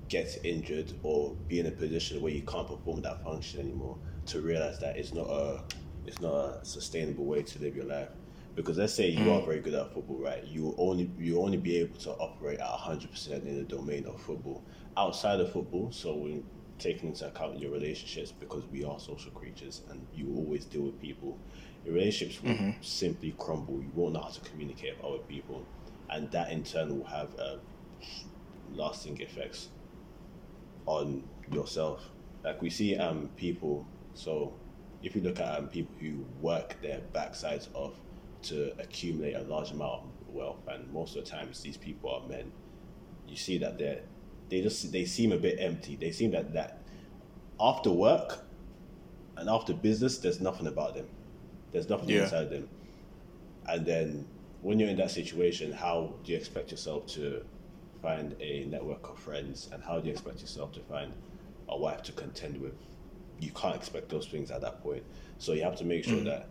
get injured or be in a position where you can't perform that function anymore to realize that it's not a it's not a sustainable way to live your life. Because let's say you are very good at football, right? You only you only be able to operate at hundred percent in the domain of football. Outside of football, so when taking into account your relationships, because we are social creatures and you always deal with people, your relationships will simply crumble. You won't know how to communicate with other people, and that in turn will have uh, lasting effects on yourself. Like we see um people. So if you look at um, people who work their backsides off to accumulate a large amount of wealth, and most of the times these people are men, you see that they they just they seem a bit empty. They seem that that after work and after business, there's nothing about them. There's nothing Yeah. inside them. And then when you're in that situation, how do you expect yourself to find a network of friends, and how do you expect yourself to find a wife to contend with? You can't expect those things at that point. So you have to make sure mm. that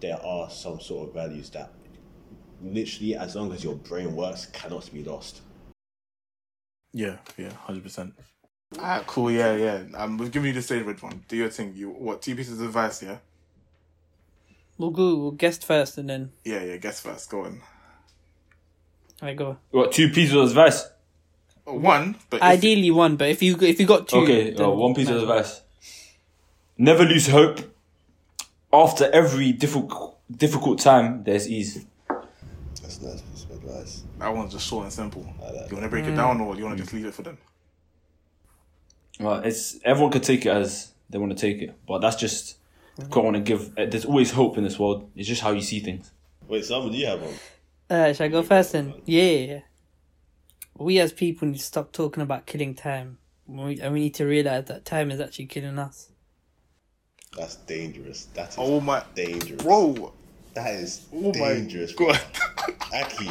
there are some sort of values that literally, as long as your brain works, cannot be lost. Yeah, yeah, hundred percent. Ah, cool. Yeah, yeah. Um, we've given you the favorite one. Do your thing. You what? Two pieces of advice. Yeah, We'll go. We'll guest first, and then yeah, yeah. Guess first. Go on. I go. What two pieces of advice? One, but if- Ideally one, but if you if you got two, Okay, then uh, one piece of might as well. advice. Never lose hope. After every difficult difficult time, there's ease. That's nice piece of advice. That one's just short and simple. Like you want to break it down, or you want to just leave it for them? Well, it's everyone could take it as they want to take it, but that's just what I want to give. uh, There's always hope in this world. It's just how you see things. Wait, Simon, do you have one? Uh, shall I go first then? Yeah. We as people need to stop talking about killing time. We, and we need to realize that time is actually killing us. That's dangerous. That is Oh my, dangerous. bro! That is Oh dangerous. my god! Aki.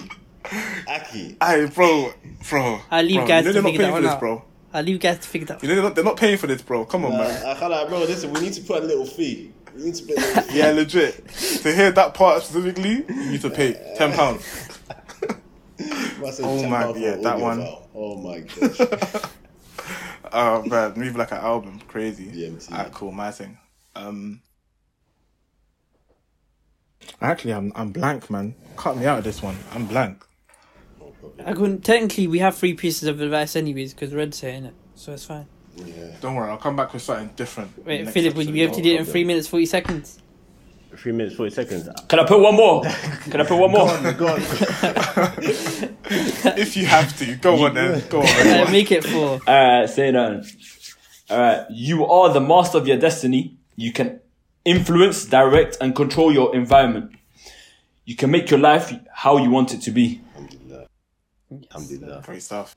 Aki. Hey, bro, bro. I'll leave bro, guys you know to they're not figure that paying for one this, out. bro. I'll I'll leave you guys to figure that. You know, they're not, they're not paying for this, bro. Come on, man. I can't like, bro. Listen, we need to put a little fee. We need to put a little [laughs] fee. Yeah, legit. to hear that part specifically, you need to pay ten pounds. [laughs] Must Oh 10 my- pound for yeah, that audio one. file. Oh my gosh. Oh [laughs] man, maybe like an album, crazy. DMT. Alright, cool, my thing. Um, actually, I'm I'm blank, man. Cut me out of this one. I'm blank. No problem. I couldn't. Technically, we have three pieces of advice anyways because Red's saying it, so it's fine. Yeah. Don't worry, I'll come back with something different. Wait, next Philip, would you be able to do it in three minutes forty seconds? Three minutes, forty seconds. Can I put one more? [laughs] Can I put one more? Go on. if you have to, go on then. Go on. [laughs] Uh, make it four. Alright, say that. Alright, you are the master of your destiny. You can influence, direct, and control your environment. You can make your life how you want it to be. Alhamdulillah. Alhamdulillah. Great stuff.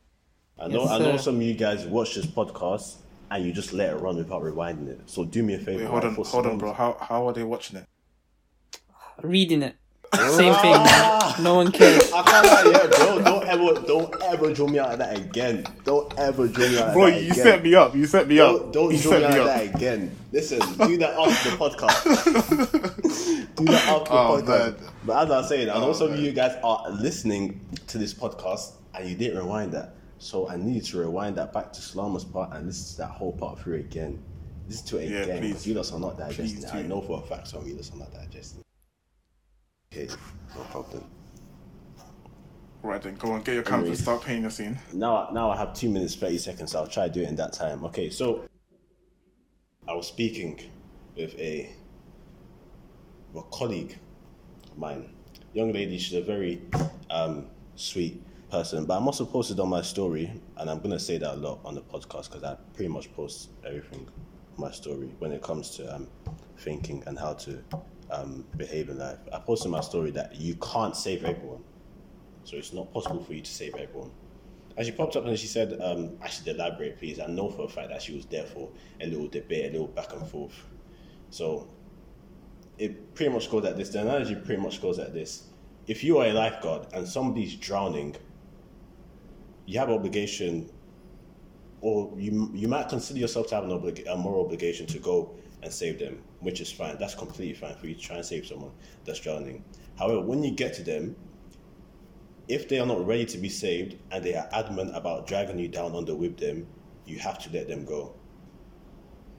I know. Yes, I know some of you guys watch this podcast and you just let it run without rewinding it. So do me a favor. Wait, hold on, hold on, some- bro. How how are they watching it? Reading it. [laughs] Same thing. Man. No one [laughs] cares. I can't lie, yeah, bro. Don't ever, don't ever draw me out of that again. Don't ever draw me out of Bro, that you again. set me up. You set me Don't, up. don't you draw me set out of that again. Listen, do that after the podcast. [laughs] do that after the Oh, podcast. man. But as I was saying, I know Oh, some of you guys are listening to this podcast and you didn't rewind that. So I need to rewind that back to Slama's part and listen to that whole part through again. Listen to it Yeah, again please. because you lot are not digesting it. I know for a fact some of you lot are not digesting. Okay, no problem. Right then, go on, get your canvas, Anyways. start painting the scene. now now I have two minutes thirty seconds. So I'll try to do it in that time. Okay, so I was speaking with a, a colleague mine, young lady. She's a very um, sweet person, but I'm also posted on my story, and I'm gonna say that a lot on the podcast because I pretty much post everything my story when it comes to um, thinking and how to um, behave in life. I posted my story that you can't save everyone. So it's not possible for you to save everyone. And she popped up and she said, um, I should elaborate, please. I know for a fact that she was there for a little debate, a little back and forth. So it pretty much goes like this. The analogy pretty much goes like this. If you are a lifeguard and somebody's drowning, you have an obligation, or you you might consider yourself to have an oblig- a moral obligation to go and save them, which is fine. That's completely fine for you to try and save someone that's drowning. However, when you get to them, if they are not ready to be saved and they are adamant about dragging you down under with them, you have to let them go.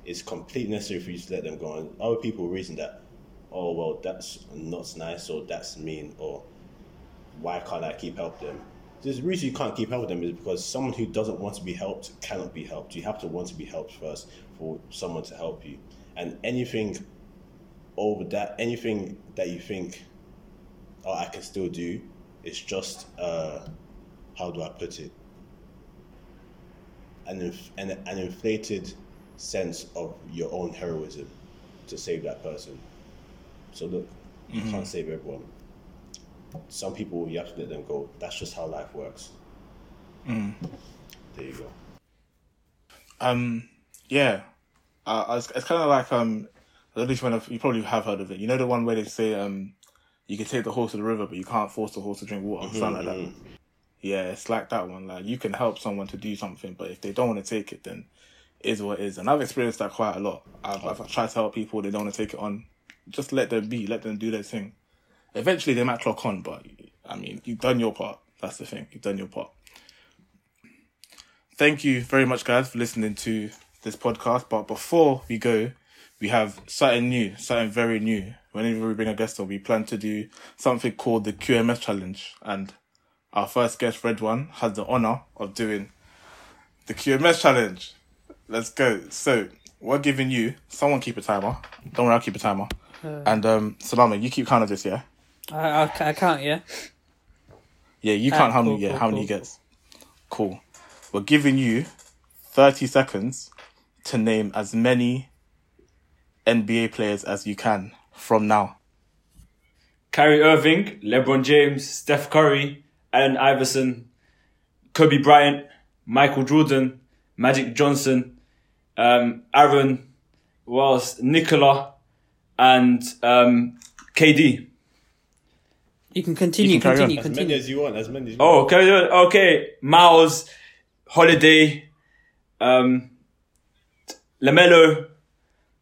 It's completely necessary for you to let them go. And other people reason that, oh well, that's not nice or that's mean or why can't I keep helping them? The reason you can't keep helping them is because someone who doesn't want to be helped cannot be helped. You have to want to be helped first for someone to help you. And anything over that, anything that you think, oh, I can still do, it's just uh, how do I put it? An, inf- an an inflated sense of your own heroism to save that person. So look, you can't save everyone. Some people you have to let them go. That's just how life works. There you go. Um, yeah, uh, I was- it's kind of like um, don't know if you, probably have heard of it. You know the one where they say um, you can take the horse to the river, but you can't force the horse to drink water, something like that. Yeah, it's like that one. Like you can help someone to do something, but if they don't want to take it, then is what it is. And I've experienced that quite a lot. I've, I've tried to help people; they don't want to take it on. Just let them be. Let them do their thing. Eventually, they might clock on, but I mean, you've done your part. That's the thing. You've done your part. Thank you very much, guys, for listening to this podcast. But before we go, we have something new, something very new. Whenever we bring a guest on, we plan to do something called the QMS challenge. And our first guest, Redouane, has the honor of doing the QMS challenge. Let's go. So we're giving you someone keep a timer. Don't worry, I'll keep a timer. And um, Salama, you keep count of this, yeah? I, I, I can't, yeah? Yeah, you Ah, count how cool, many. Yeah, cool, how many cool, he gets. Cool. We're giving you thirty seconds to name as many NBA players as you can from now. Kyrie Irving, LeBron James, Steph Curry, Allen Iverson, Kobe Bryant, Michael Jordan, Magic Johnson, um, Aaron, was Nicola, and um, KD. You can continue, You can carry on. continue, As many as you want. As many as you Oh, want. okay, okay. Miles, Holiday, um, LaMelo,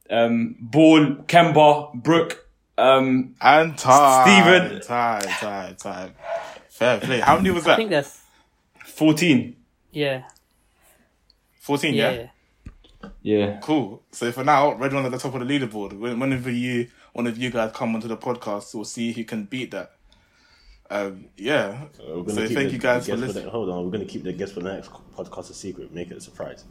um, Ball, Kemba, Brook, um, And time. Steven. Time, time, time. Fair play. How many was that? I think that's 14. yeah, 14, yeah. yeah? Yeah. Cool. So for now, Redouane's at the top of the leaderboard. Whenever you, one of you guys come onto the podcast, we'll see who can beat that. Um, yeah. Uh, we're gonna so thank the you guys for guest listening. the- hold on, we're going to keep the guest for the next podcast a secret. Make it a surprise.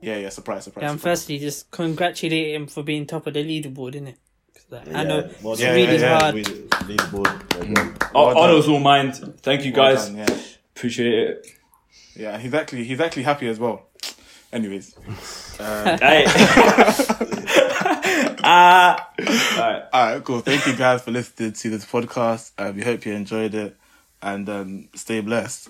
Yeah, yeah. Surprise, surprise. Yeah, and surprise. firstly, just congratulate him for being top of the leaderboard, innit? 'Cause, like, I know well it's Yeah, really yeah, yeah. hard. We- leaderboard. everyone. Oh, Well done. honor's all mine. Thank you Well guys. done, yeah. Appreciate it. Yeah, he's actually he's actually happy as well. Anyways, Hey. Ah. [laughs] Alright. all right, cool. Thank you guys for listening to this podcast. Uh, we hope you enjoyed it, and um, stay blessed.